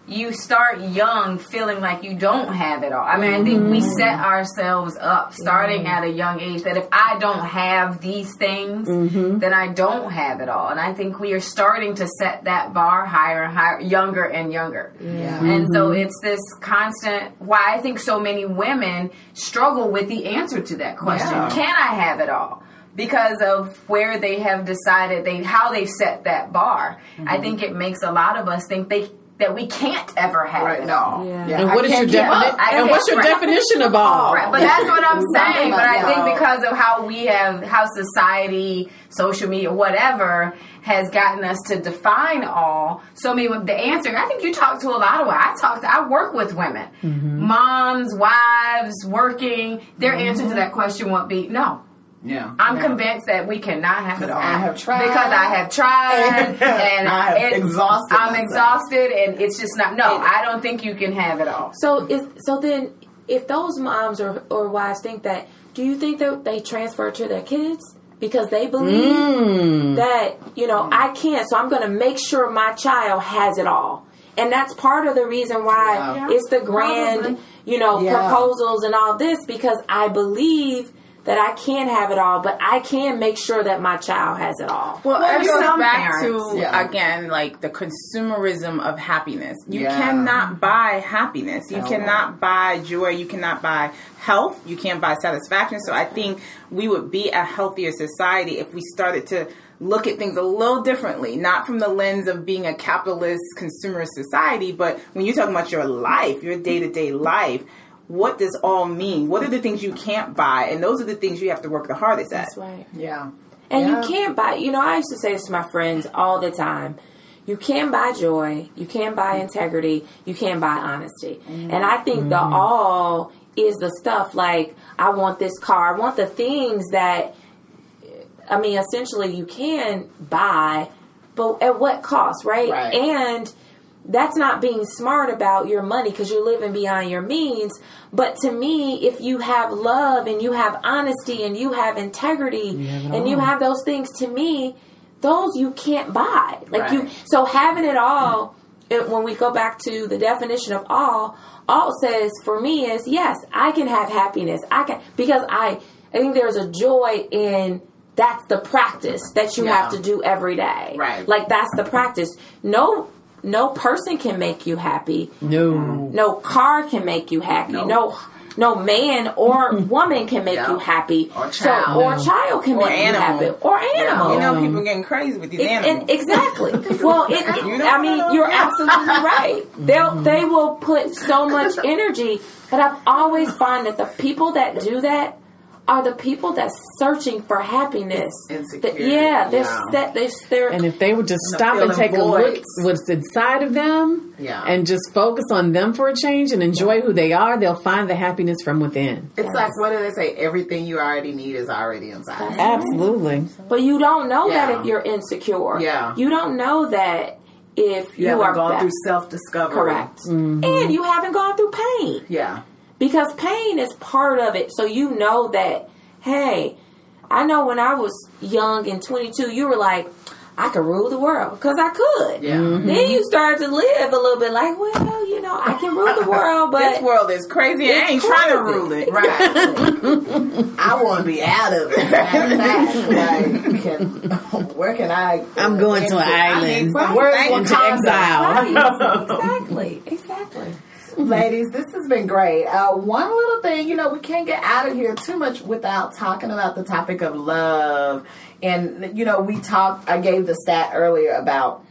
You start young, feeling like you don't have it all. I mean, I think we Mm-hmm. set ourselves up starting at a young age that if I don't have these things, Mm-hmm. then I don't have it all. And I think we are starting to set that bar higher and higher, younger and younger. Yeah. And so it's this constant why I think so many women struggle with the answer to that question. Yeah. Can I have it all? Because of where they have decided they how they've set that bar. Mm-hmm. I think it makes a lot of us think they that we can't ever have Right. it No. all. Yeah. and I what is your can't keep up. definition and what's your right. definition of all Right, but that's what I'm <laughs> saying. But I think because of how we have, how society, social media, whatever, has gotten us to define all. So, I mean, with the answer, I think you talk to a lot of women. I talk to, I work with women, mm-hmm. moms, wives, working. Their mm-hmm. answer to that question won't be no. Yeah. I'm convinced that we cannot have it all. I have tried. Because I have tried <laughs> and I have it- exhausted I'm myself. exhausted and it's just not. No, I don't think you can have it all. So is so then if those moms or or wives think that, do you think that they transfer to their kids because they believe Mm. that you know I can't, so I'm going to make sure my child has it all, and that's part of the reason why Yeah. it's the grand Probably. you know Yeah. proposals and all this because I believe. That I can have it all, but I can make sure that my child has it all. Well, Well, it goes some back parents, to yeah. again like the consumerism of happiness. You Yeah. cannot buy happiness. You No. cannot buy joy. You cannot buy health. You can't buy satisfaction. So I think we would be a healthier society if we started to look at things a little differently, not from the lens of being a capitalist consumerist society, but when you're talking about your life, your day to day life. What does all mean? What are the things you can't buy? And those are the things you have to work the hardest at. That's right. Yeah. And Yeah. you can't buy, you know, I used to say this to my friends all the time. You can buy joy, you can buy integrity, you can buy honesty. Mm-hmm. And I think the mm-hmm. all is the stuff like, I want this car, I want the things that, I mean, essentially you can buy, but at what cost, right? Right. And that's not being smart about your money because you're living beyond your means. But to me, if you have love and you have honesty and you have integrity have it and you have those things, to me, those you can't buy. Like you, so having it all. It, when we go back to the definition of all, all says for me is yes, I can have happiness. I can because I I think there's a joy in that's the practice that you Yeah. have to do every day. Right. Like that's the practice. No no person can make you happy. no No car can make you happy. No no, man or <laughs> woman can make Yeah. you happy. Or So child. or child can Or make animal. you happy. Or animal. You know, people getting crazy with these It- animals. and exactly. <laughs> Well, it, it- You know I mean, what? you're Yeah. absolutely <laughs> right. They'll mm-hmm. they will put so much energy, but I've always found that the people that do that are the people that's searching for happiness. Insecurity, That- yeah, they're yeah. set. They, they're And if they would just stop and feeling take a look what's inside of them Yeah. and just focus on them for a change and enjoy who they are, they'll find the happiness from within. It's like what do they say? Everything you already need is already inside. Absolutely. but you don't know Yeah. that if you're insecure. Yeah. you don't know that if You, you, haven't are gone ba- through self discovery. correct, mm-hmm. and you haven't gone through pain. Yeah. Because pain is part of it. So you know that, hey, I know when I was young and 22, you were like, I could rule the world because I could. Yeah. Mm-hmm. Then you start to live a little bit like, well, you know, I can rule the <laughs> world, but this world is crazy. I It's ain't trying to rule it. Right. <laughs> I want to be out of it. Matter of fact, like, <laughs> can, where can I? I'm going to an island. Right. Where's Thank you. Into exile. Right. exactly, exactly. <laughs> Ladies, this has been great. Uh, one little thing, you know, we can't get out of here too much without talking about the topic of love. And, you know, we talked, I gave the stat earlier about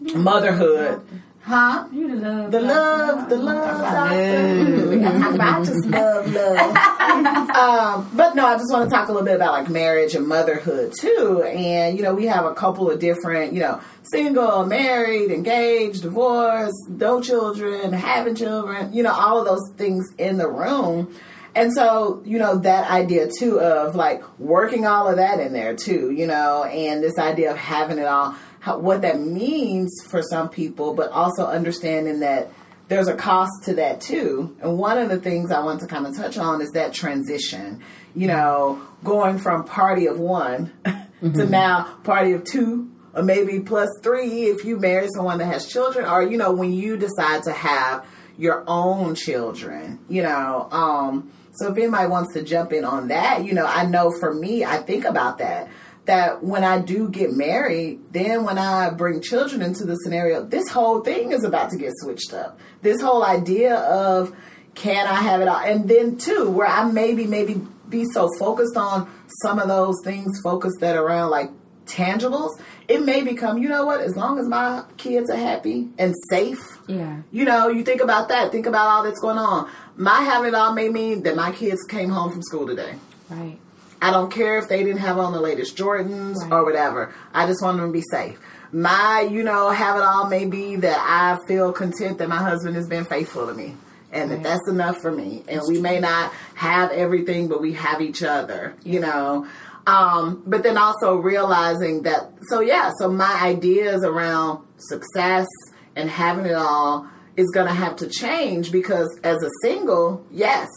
motherhood. Huh? You the love. The love, the love, doctor. We gotta talk about I just love love. <laughs> um, but no, I just want to talk a little bit about like marriage and motherhood too. And you know, we have a couple of different, you know, single, married, engaged, divorced, no children, having children. You know, all of those things in the room. And so, you know, that idea too of like working all of that in there too, you know, and this idea of having it all, how, what that means for some people, but also understanding that there's a cost to that too. And one of the things I want to kind of touch on is that transition, you know, going from party of one <laughs> to now party of two or maybe plus three if you marry someone that has children or, you know, when you decide to have your own children, you know, um, so if anybody wants to jump in on that, you know, I know for me, I think about that. That when I do get married, then when I bring children into the scenario, this whole thing is about to get switched up. This whole idea of can I have it all? And then too, where I maybe maybe be so focused on some of those things focused that around like tangibles, it may become, you know what, as long as my kids are happy and safe, Yeah. you know, you think about that. Think about all that's going on. My having it all may mean that my kids came home from school today. Right. I don't care if they didn't have on the latest Jordans or whatever. I just want them to be safe. My, you know, have it all may be that I feel content that my husband has been faithful to me. And that that's enough for me. And we may not have everything, but we have each other, you know. Um, but then also realizing that, so yeah, so my ideas around success and having it all is going to have to change because as a single, yes,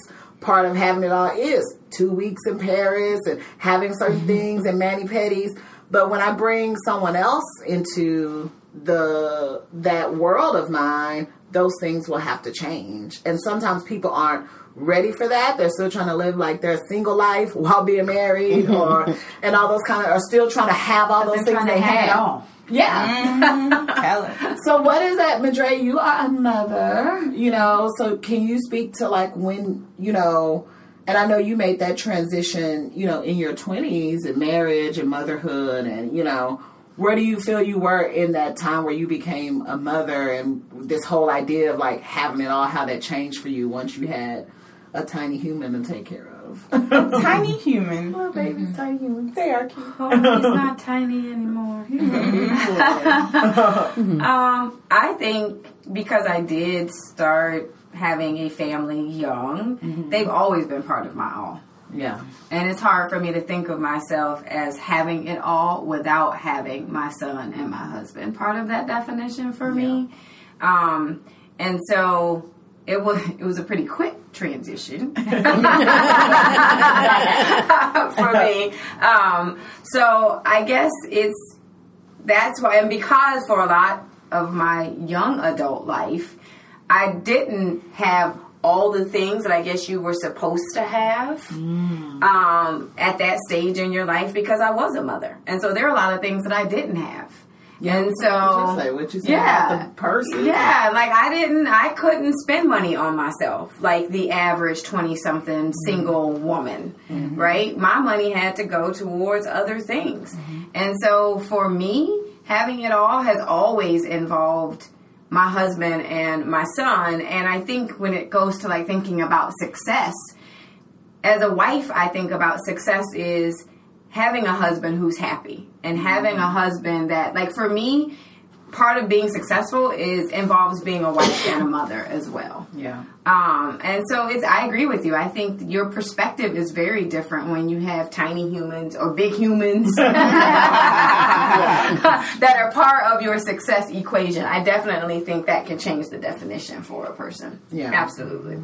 part of having it all is two weeks in Paris and having certain mm-hmm. things and mani pedis. But when I bring someone else into the that world of mine, those things will have to change. And sometimes people aren't ready for that. They're still trying to live like their single life while being married <laughs> or and all those kind of are still trying to have all those things they have it have. all. Yeah. Mm-hmm. Tell it. <laughs> So what is that, Madre? You are a mother, you know. So can you speak to like when you know? And I know you made that transition, you know, in your twenties and marriage and motherhood, and you know, where do you feel you were in that time where you became a mother and this whole idea of like having it all, how that changed for you once you had a tiny human to take care of. Tiny human. Little babies, tiny humans. They are cute. Oh, he's not tiny anymore. <laughs> <laughs> um, I think because I did start having a family young, they've always been part of my all. Yeah. And it's hard for me to think of myself as having it all without having my son and my husband part of that definition for me. Um, and so it was it was a pretty quick transition <laughs> <laughs> for me. Um, so I guess it's that's why, and because for a lot of my young adult life, I didn't have all the things that I guess you were supposed to have um, at that stage in your life because I was a mother, and so there are a lot of things that I didn't have. And so, What you say? What you say yeah. purses? yeah, like I didn't, I couldn't spend money on myself like the average 20 something mm-hmm. single woman, mm-hmm. right? My money had to go towards other things. Mm-hmm. And so for me, having it all has always involved my husband and my son. And I think when it goes to like thinking about success, as a wife, I think about success is having a husband who's happy and having a husband that, like, for me, part of being successful is involves being a wife and a mother as well. Yeah. Um, and so it's, I agree with you. I think your perspective is very different when you have tiny humans or big humans <laughs> <laughs> that are part of your success equation. I definitely think that can change the definition for a person. Yeah. Absolutely.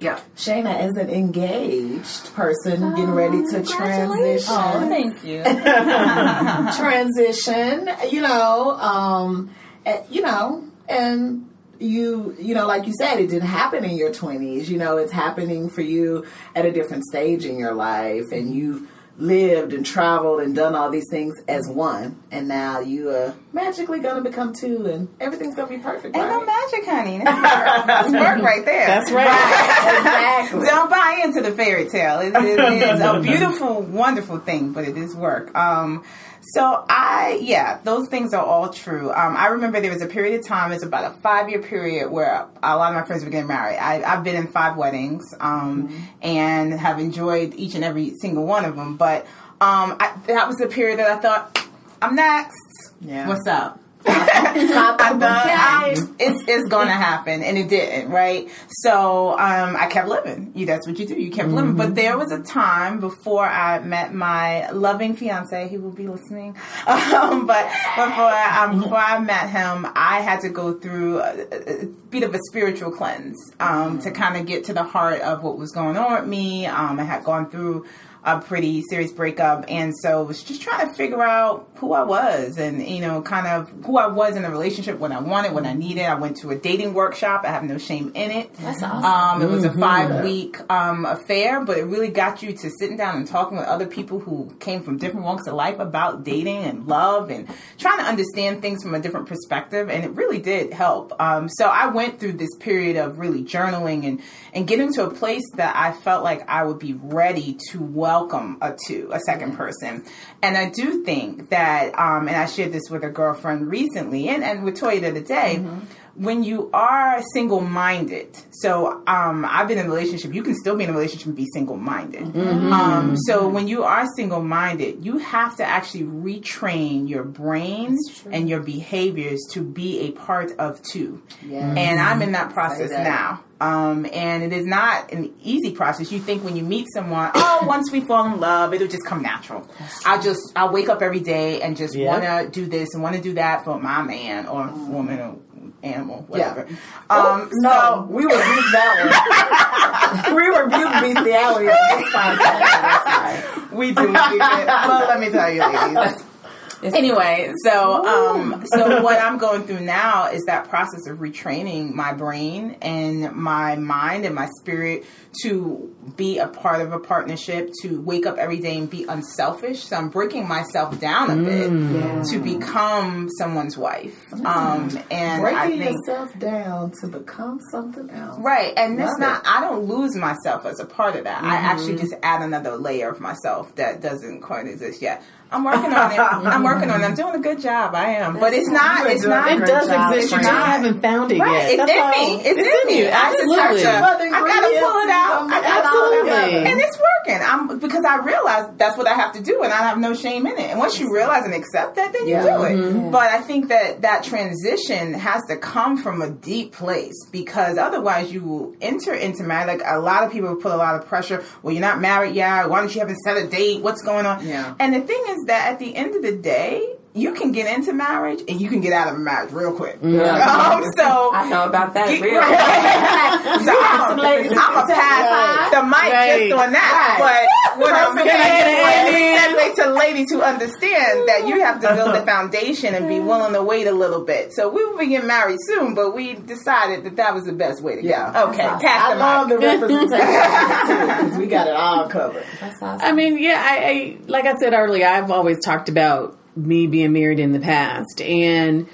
Yeah. Shayna is an engaged person getting ready to transition. Oh, thank you. <laughs> <laughs> transition, you know, um, you know, and you, you know, like you said, it didn't happen in your twenties. You know, it's happening for you at a different stage in your life, and you've lived and traveled and done all these things as one, and now you are magically going to become two, and everything's going to be perfect. Ain't no magic, honey. <laughs> That's work. Right there. That's right. <laughs> exactly. Don't buy into the fairy tale. It, it is a <laughs> beautiful, wonderful thing, but it is work. Um, so I, yeah, those things are all true. Um, I remember there was a period of time, it's about a five year period where a lot of my friends were getting married. I, I've been in five weddings, um, and have enjoyed each and every single one of them. But, um, I, that was the period that I thought, I'm next. Yeah. What's up? I thought um, it's it's going to happen, and it didn't. Right. So um, I kept living. You, that's what you do. You kept living. Mm-hmm. But there was a time before I met my loving fiance. He will be listening. <laughs> Um, but before um, before I met him, I had to go through a, a bit of a spiritual cleanse um, to kind of get to the heart of what was going on with me. Um, I had gone through a pretty serious breakup. And so was just trying to figure out who I was and you know kind of who I was in a relationship when I wanted when I needed. I went to a dating workshop. I have no shame in it. That's awesome. um, it was a five week um, affair but it really got you to sitting down and talking with other people who came from different walks of life about dating and love and trying to understand things from a different perspective. And it really did help. Um, so I went through this period of really journaling and and getting to a place that I felt like I would be ready to welcome a two, a second person. And I do think that, um, and I shared this with a girlfriend recently and, and with Toya the other day, when you are single minded, so um, I've been in a relationship, you can still be in a relationship and be single minded. Um, so when you are single minded, you have to actually retrain your brain and your behaviors to be a part of two. And I'm in that process now. Um, and it is not an easy process. You think when you meet someone, oh, <coughs> once we fall in love, it'll just come natural. I'll just, I'll wake up every day and just Yeah. want to do this and want to do that for my man or woman or animal, whatever. Oh, Um, no, so- we rebuke that one. <laughs> we rebuke bestiality on this podcast. we do. We do. well, let me tell you, ladies. <laughs> Anyway, so um, so what I'm going through now is that process of retraining my brain and my mind and my spirit to be a part of a partnership, to wake up every day and be unselfish. So I'm breaking myself down a bit to become someone's wife. Um, and I Breaking think yourself down to become something else. Right, and that's not. it. I don't lose myself as a part of that. I actually just add another layer of myself that doesn't quite exist yet. I'm working on it. <laughs> I'm working on it. I'm doing a good job. I am, but it's not. It's not. It does job, exist. You friend. just haven't found it Right, yet. it's That's in all. me. It's, in, me. you. I Absolutely. have. I gotta pull it out. I gotta pull it out, Absolutely. and it's working. I'm because I realize that's what I have to do, and I have no shame in it. And once you realize and accept that, then you Yeah. do it. Mm-hmm. But I think that that transition has to come from a deep place because otherwise you will enter into marriage. Like a lot of people put a lot of pressure. Well, you're not married yet. Why don't you have a set a date? What's going on? Yeah. And the thing is that at the end of the day. You can get into marriage and you can get out of marriage real quick. <laughs> Um, so I know about that Get- real. <laughs> so I'm, I'm a pass the mic Right. just on that. But what I'm saying is segue to ladies who understand that you have to build a <laughs> foundation and be willing to wait a little bit. So we will be getting married soon, but we decided that that was the best way to go. Yeah. Okay, That's pass I the love mic. the representation because we got it all covered. That's awesome. I mean, yeah, I, I like I said earlier, I've always talked about me being married in the past and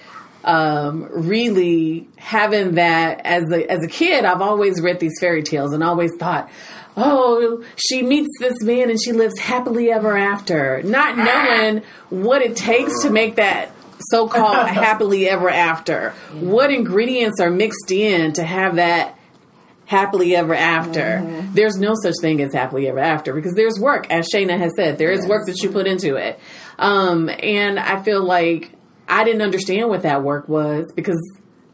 um, really having that as a as a kid. I've always read these fairy tales and always thought. Oh, she meets this man and she lives happily ever after, not knowing what it takes to make that so-called <laughs> happily ever after. What ingredients are mixed in to have that happily ever after. There's no such thing as happily ever after because there's work, as Shayna has said. There is work that you put into it. Um, and I feel like I didn't understand what that work was because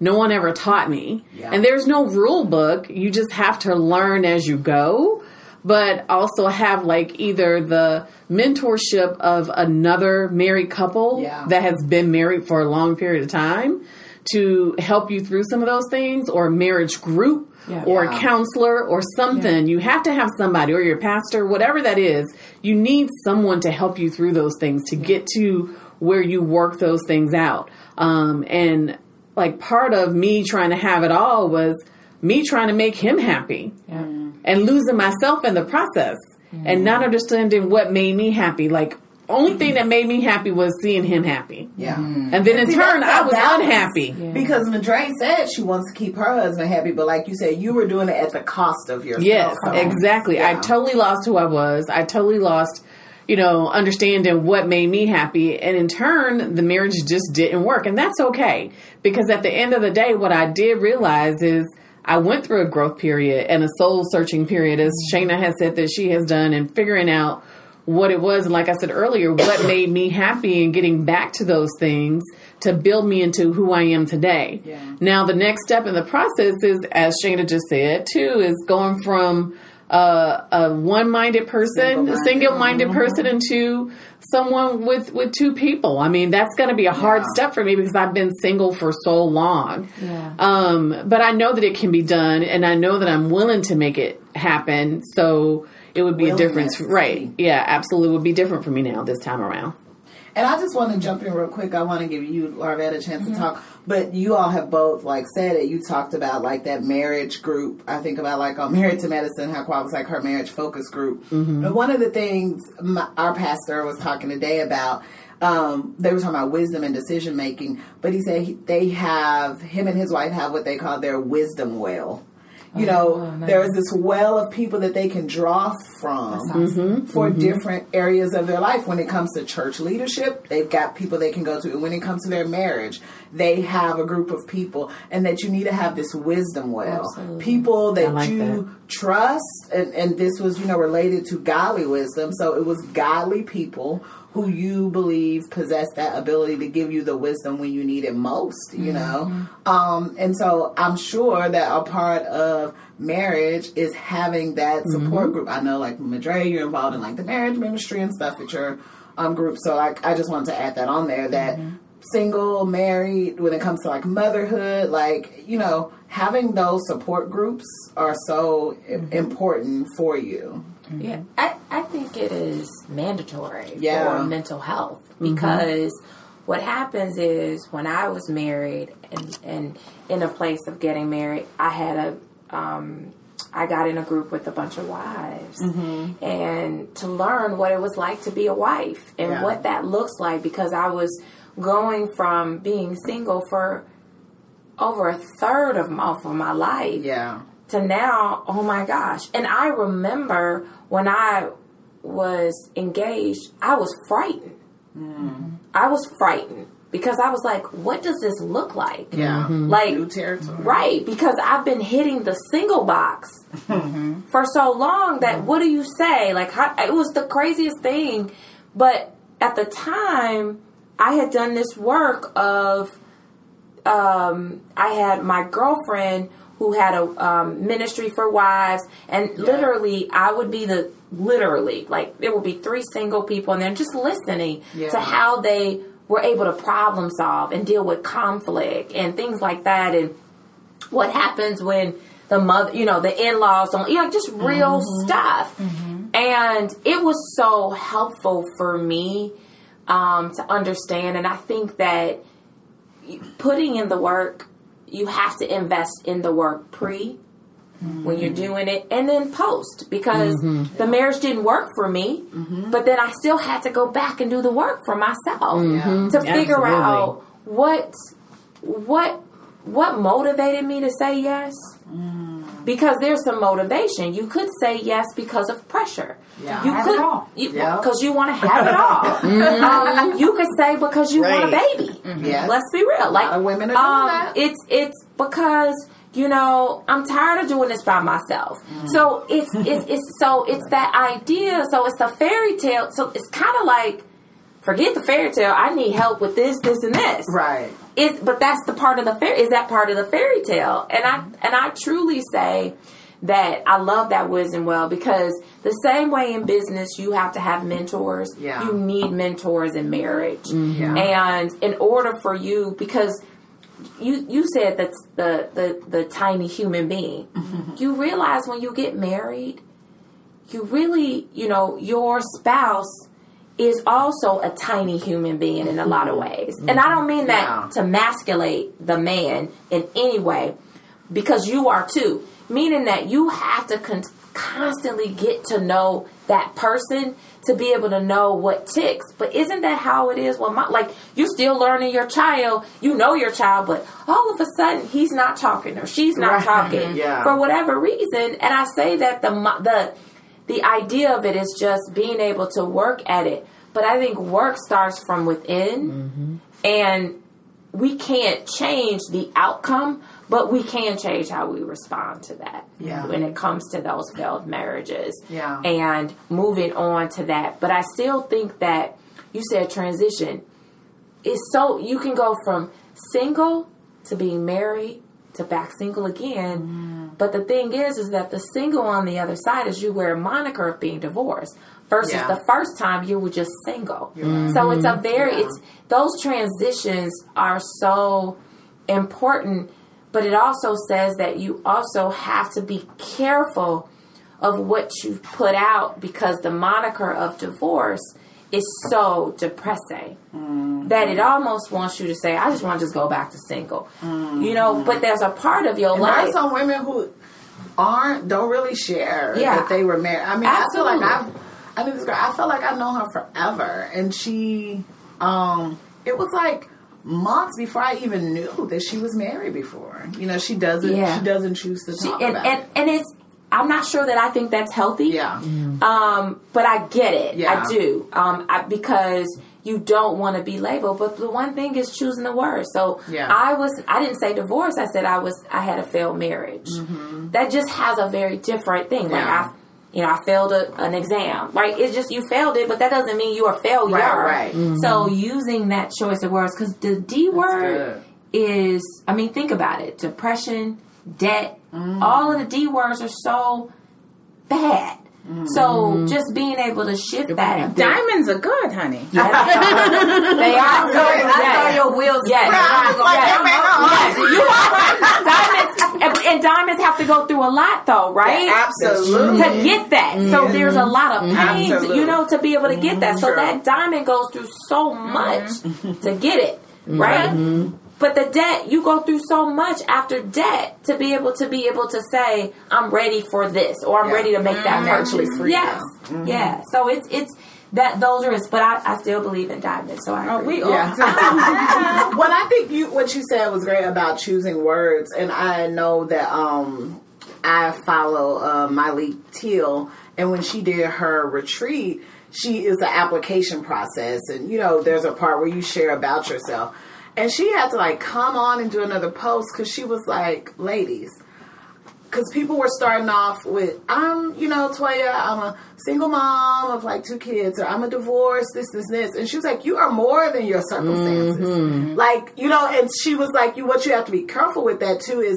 no one ever taught me. Yeah. And there's no rule book. You just have to learn as you go. But also have like either the mentorship of another married couple Yeah. that has been married for a long period of time to help you through some of those things or a marriage group Yeah. or Yeah. a counselor or something. You have to have somebody or your pastor, whatever that is. You need someone to help you through those things to get to where you work those things out. Um, and like part of me trying to have it all was me trying to make him happy Yeah. and losing myself in the process and not understanding what made me happy. Like only thing that made me happy was seeing him happy. Yeah. Mm. And then in See, turn, I was balance. unhappy. Because Madre said she wants to keep her husband happy, but like you said, you were doing it at the cost of yourself. Yes, So, exactly. I totally lost who I was. I totally lost, you know, understanding what made me happy. And in turn, the marriage just didn't work. And that's okay. Because at the end of the day, what I did realize is I went through a growth period and a soul searching period, as Shayna has said that she has done, and figuring out what it was. And like I said earlier, what <coughs> made me happy and getting back to those things to build me into who I am today. Yeah. Now, the next step in the process is, as Shayna just said, too, is going from uh, a one-minded person, a Single-minded. single-minded person, into someone with with two people. I mean, that's going to be a hard Yeah. step for me because I've been single for so long. Yeah. Um, but I know that it can be done, and I know that I'm willing to make it happen. So it would be a difference, right? Yeah, absolutely, would be different for me now this time around. And I just want to jump in real quick. I want to give you, Larvette, a chance Mm-hmm. to talk. But you all have both like said it. You talked about like that marriage group. I think about like on Married to Medicine, how Quad was like her marriage focus group. Mm-hmm. And one of the things my, our pastor was talking today about, um, they were talking about wisdom and decision making. But he said he, they have him and his wife have what they call their wisdom well. You know, there is this well of people that they can draw from Mm-hmm. for different areas of their life. When it comes to church leadership, they've got people they can go to. And when it comes to their marriage, they have a group of people. And that you need to have this wisdom well. People that like you trust. And, and this was, you know, related to godly wisdom. So it was godly people who you believe possess that ability to give you the wisdom when you need it most, you know? Um, and so I'm sure that a part of marriage is having that support group. I know, like, Madre, you're involved in, like, the marriage ministry and stuff at your um, group. So, like, I just wanted to add that on there that single, married, when it comes to, like, motherhood, like, you know, having those support groups are so i- mm-hmm. important for you. Mm-hmm. Yeah, I, I think it is mandatory Yeah. for mental health mm-hmm. because what happens is when I was married and, and in a place of getting married, I had a um, I got in a group with a bunch of wives and to learn what it was like to be a wife and Yeah. what that looks like because I was going from being single for over a third of my, of my life Yeah. to now, oh my gosh. And I remember when I was engaged, I was frightened. Mm-hmm. I was frightened because I was like, what does this look like? Yeah. Mm-hmm. Like, New territory. right, because I've been hitting the single box mm-hmm. for so long that what do you say? Like, how, it was the craziest thing. But at the time, I had done this work of um, I had my girlfriend who had a um, ministry for wives, and literally, I would be the literally like there would be three single people, and they're just listening Yeah. to how they were able to problem solve and deal with conflict and things like that, and what happens when the mother, you know, the in laws don't, you know, just real stuff. And it was so helpful for me um, to understand, and I think that putting in the work, you have to invest in the work pre when you're mm-hmm. doing it and then post because mm-hmm. the marriage didn't work for me, mm-hmm. but then I still had to go back and do the work for myself to figure Absolutely. out what what what motivated me to say yes. Mm. Because there's some motivation. You could say yes because of pressure. Yeah. You Have could it all. Yeah. because you want to have it all. <laughs> um, you could say because you want a Right. baby. Yes. Let's be real. Like of women um, that. It's it's because you know I'm tired of doing this by myself. Mm. So it's it's it's so it's that idea. So it's the fairy tale. So it's kind of like forget the fairy tale. I need help with this, this, and this. Right. Is but that's the part of the fair is that part of the fairy tale, and I and I truly say that I love that wisdom well because the same way in business you have to have mentors. Yeah. You need mentors in marriage, mm-hmm. Yeah. and in order for you because you you said that the the the tiny human being, mm-hmm. you realize when you get married, you really you know your spouse is also a tiny human being in a lot of mm-hmm. ways. And I don't mean that Yeah. to masculate the man in any way, because you are too. Meaning that you have to con- constantly get to know that person to be able to know what ticks. But isn't that how it is? Well, my like you still learning your child, you know your child, but all of a sudden he's not talking or she's not Right. talking <laughs> Yeah. for whatever reason. And I say that the the the idea of it is just being able to work at it. But I think work starts from within, and we can't change the outcome, but we can change how we respond to that. Yeah. When it comes to those failed marriages. Yeah. And moving on to that. But I still think that you said transition is so you can go from single to being married to back single again. Mm. But the thing is, is that the single on the other side is you wear a moniker of being divorced versus Yeah. the first time you were just single. So it's a mm-hmm. very Yeah. it's those transitions are so important, but it also says that you also have to be careful of what you put out because the moniker of divorce is so depressing that it almost wants you to say, I just want to just go back to single. You know, but there's a part of your And there are life. some women who aren't don't really share Yeah. that they were married. I mean, I feel like I've I knew this girl. I felt like I've known her forever, and she, um, it was like months before I even knew that she was married before. You know, she doesn't Yeah. she doesn't choose to She- talk and, about and, it. and it's, I'm not sure that I think that's healthy. Yeah, Um, but I get it. Yeah. I do. Um, I, because you don't want to be labeled. But the one thing is choosing the word. So Yeah. I was. I didn't say divorce. I said I was. I had a failed marriage. That just has a very different thing. Like Mm-hmm. Yeah. I. You know, I failed a, an exam. Right? It's just you failed it, but that doesn't mean you're a failure. Right, right. So using that choice of words, because the D word good. is, I mean, think about it: depression, debt. Mm. All of the D words are so bad. Mm-hmm. So just being able to shift that. Diamonds are good, honey. <laughs> they are. I saw, good, I saw your wheels. Yes. Like, Yes. Yes. You are. Diamonds and, and diamonds have to go through a lot, though, right? absolutely. to get that. So there's a lot of pain, to, Absolutely. you know, to be able to get that. So True. that diamond goes through so much to get it, right? But the debt, you go through so much after debt to be able to be able to say, I'm ready for this or I'm Yeah. ready to make that Financially purchase. free Yes. Yeah. So it's it's that those are risks, but I, I still believe in diamonds. So I Oh, agree. we all Yeah. <laughs> well, I think you what you said was great about choosing words, and I know that um, I follow uh, Miley Teal, and when she did her retreat, she is an application process, and you know, there's a part where you share about yourself, and she had to like come on and do another post because she was like, ladies. Because people were starting off with, I'm, you know, Toya, I'm a single mom of like two kids, or I'm a divorce, this, this, this. And she was like, You are more than your circumstances. Mm-hmm. Like, you know, and she was like, You, what you have to be careful with that too is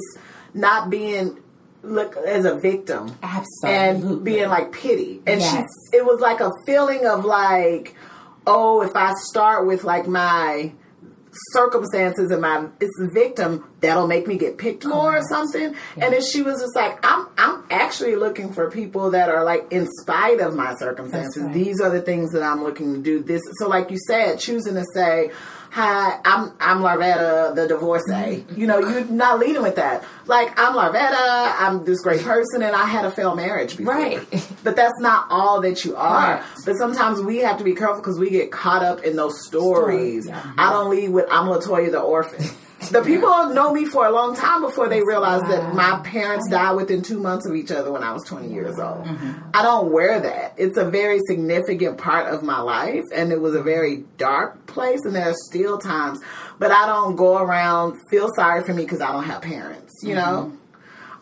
not being look as a victim Absolutely. and being like pity. And Yes. she, it was like a feeling of like, oh, if I start with like my circumstances and my it's the victim that'll make me get picked more or something. And then she was just like i'm i'm actually looking for people that are like in spite of my circumstances. Right. these are the things that i'm looking to do. This so like you said choosing to say hi i'm i'm larvetta the divorcee you know you're not leading with that like i'm larvetta i'm this great person and i had a failed marriage before Right. <laughs> but that's not all that you are. Correct. But sometimes we have to be careful because we get caught up in those stories. yeah. I don't lead with I'm Latoya the orphan. The people know me for a long time before they realized that my parents died within two months of each other when I was 20 years old. I don't wear that. It's a very significant part of my life, and it was a very dark place, and there are still times. But I don't go around feel sorry for me because I don't have parents. You know.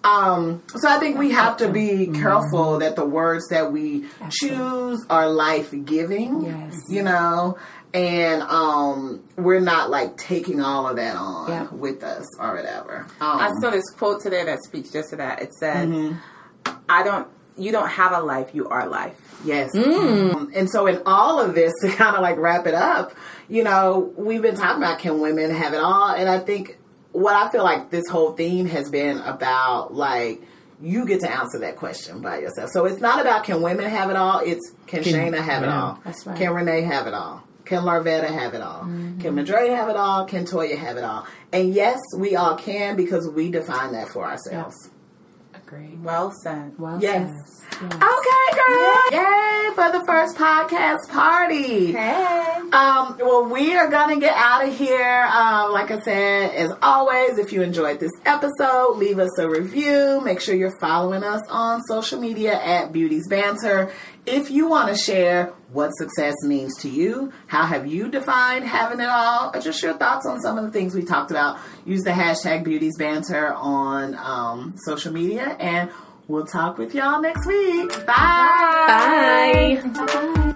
Um, so I think we have to be careful that the words that we choose are life giving. Yes. You know, and um, we're not like taking all of that on Yeah. with us or whatever. I Um, saw this quote today that speaks just to that. It says, "I don't. You don't have a life. You are life." Yes. Um, and so, in all of this, <laughs> to kind of like wrap it up, you know, we've been talking about can women have it all? And I think what I feel like this whole theme has been about like, you get to answer that question by yourself. So it's not about can women have it all, it's can, Shayna have it yeah. all? That's right. Can Renee have it all? Can Larvetta have it all? Can Madre have it all? Can Toya have it all? And yes, we all can because we define that for ourselves. Agree. Well said. Well Yes. said. Yes. Okay, girl. Yay for the first podcast party. Hey. Um, well, we are gonna get out of here. Um, like I said, as always, if you enjoyed this episode, leave us a review. Make sure you're following us on social media at Beauties Banter. If you want to share what success means to you, how have you defined having it all, or just your thoughts on some of the things we talked about, use the hashtag Beauties Banter on um, social media, and we'll talk with y'all next week. Bye. Bye. Bye.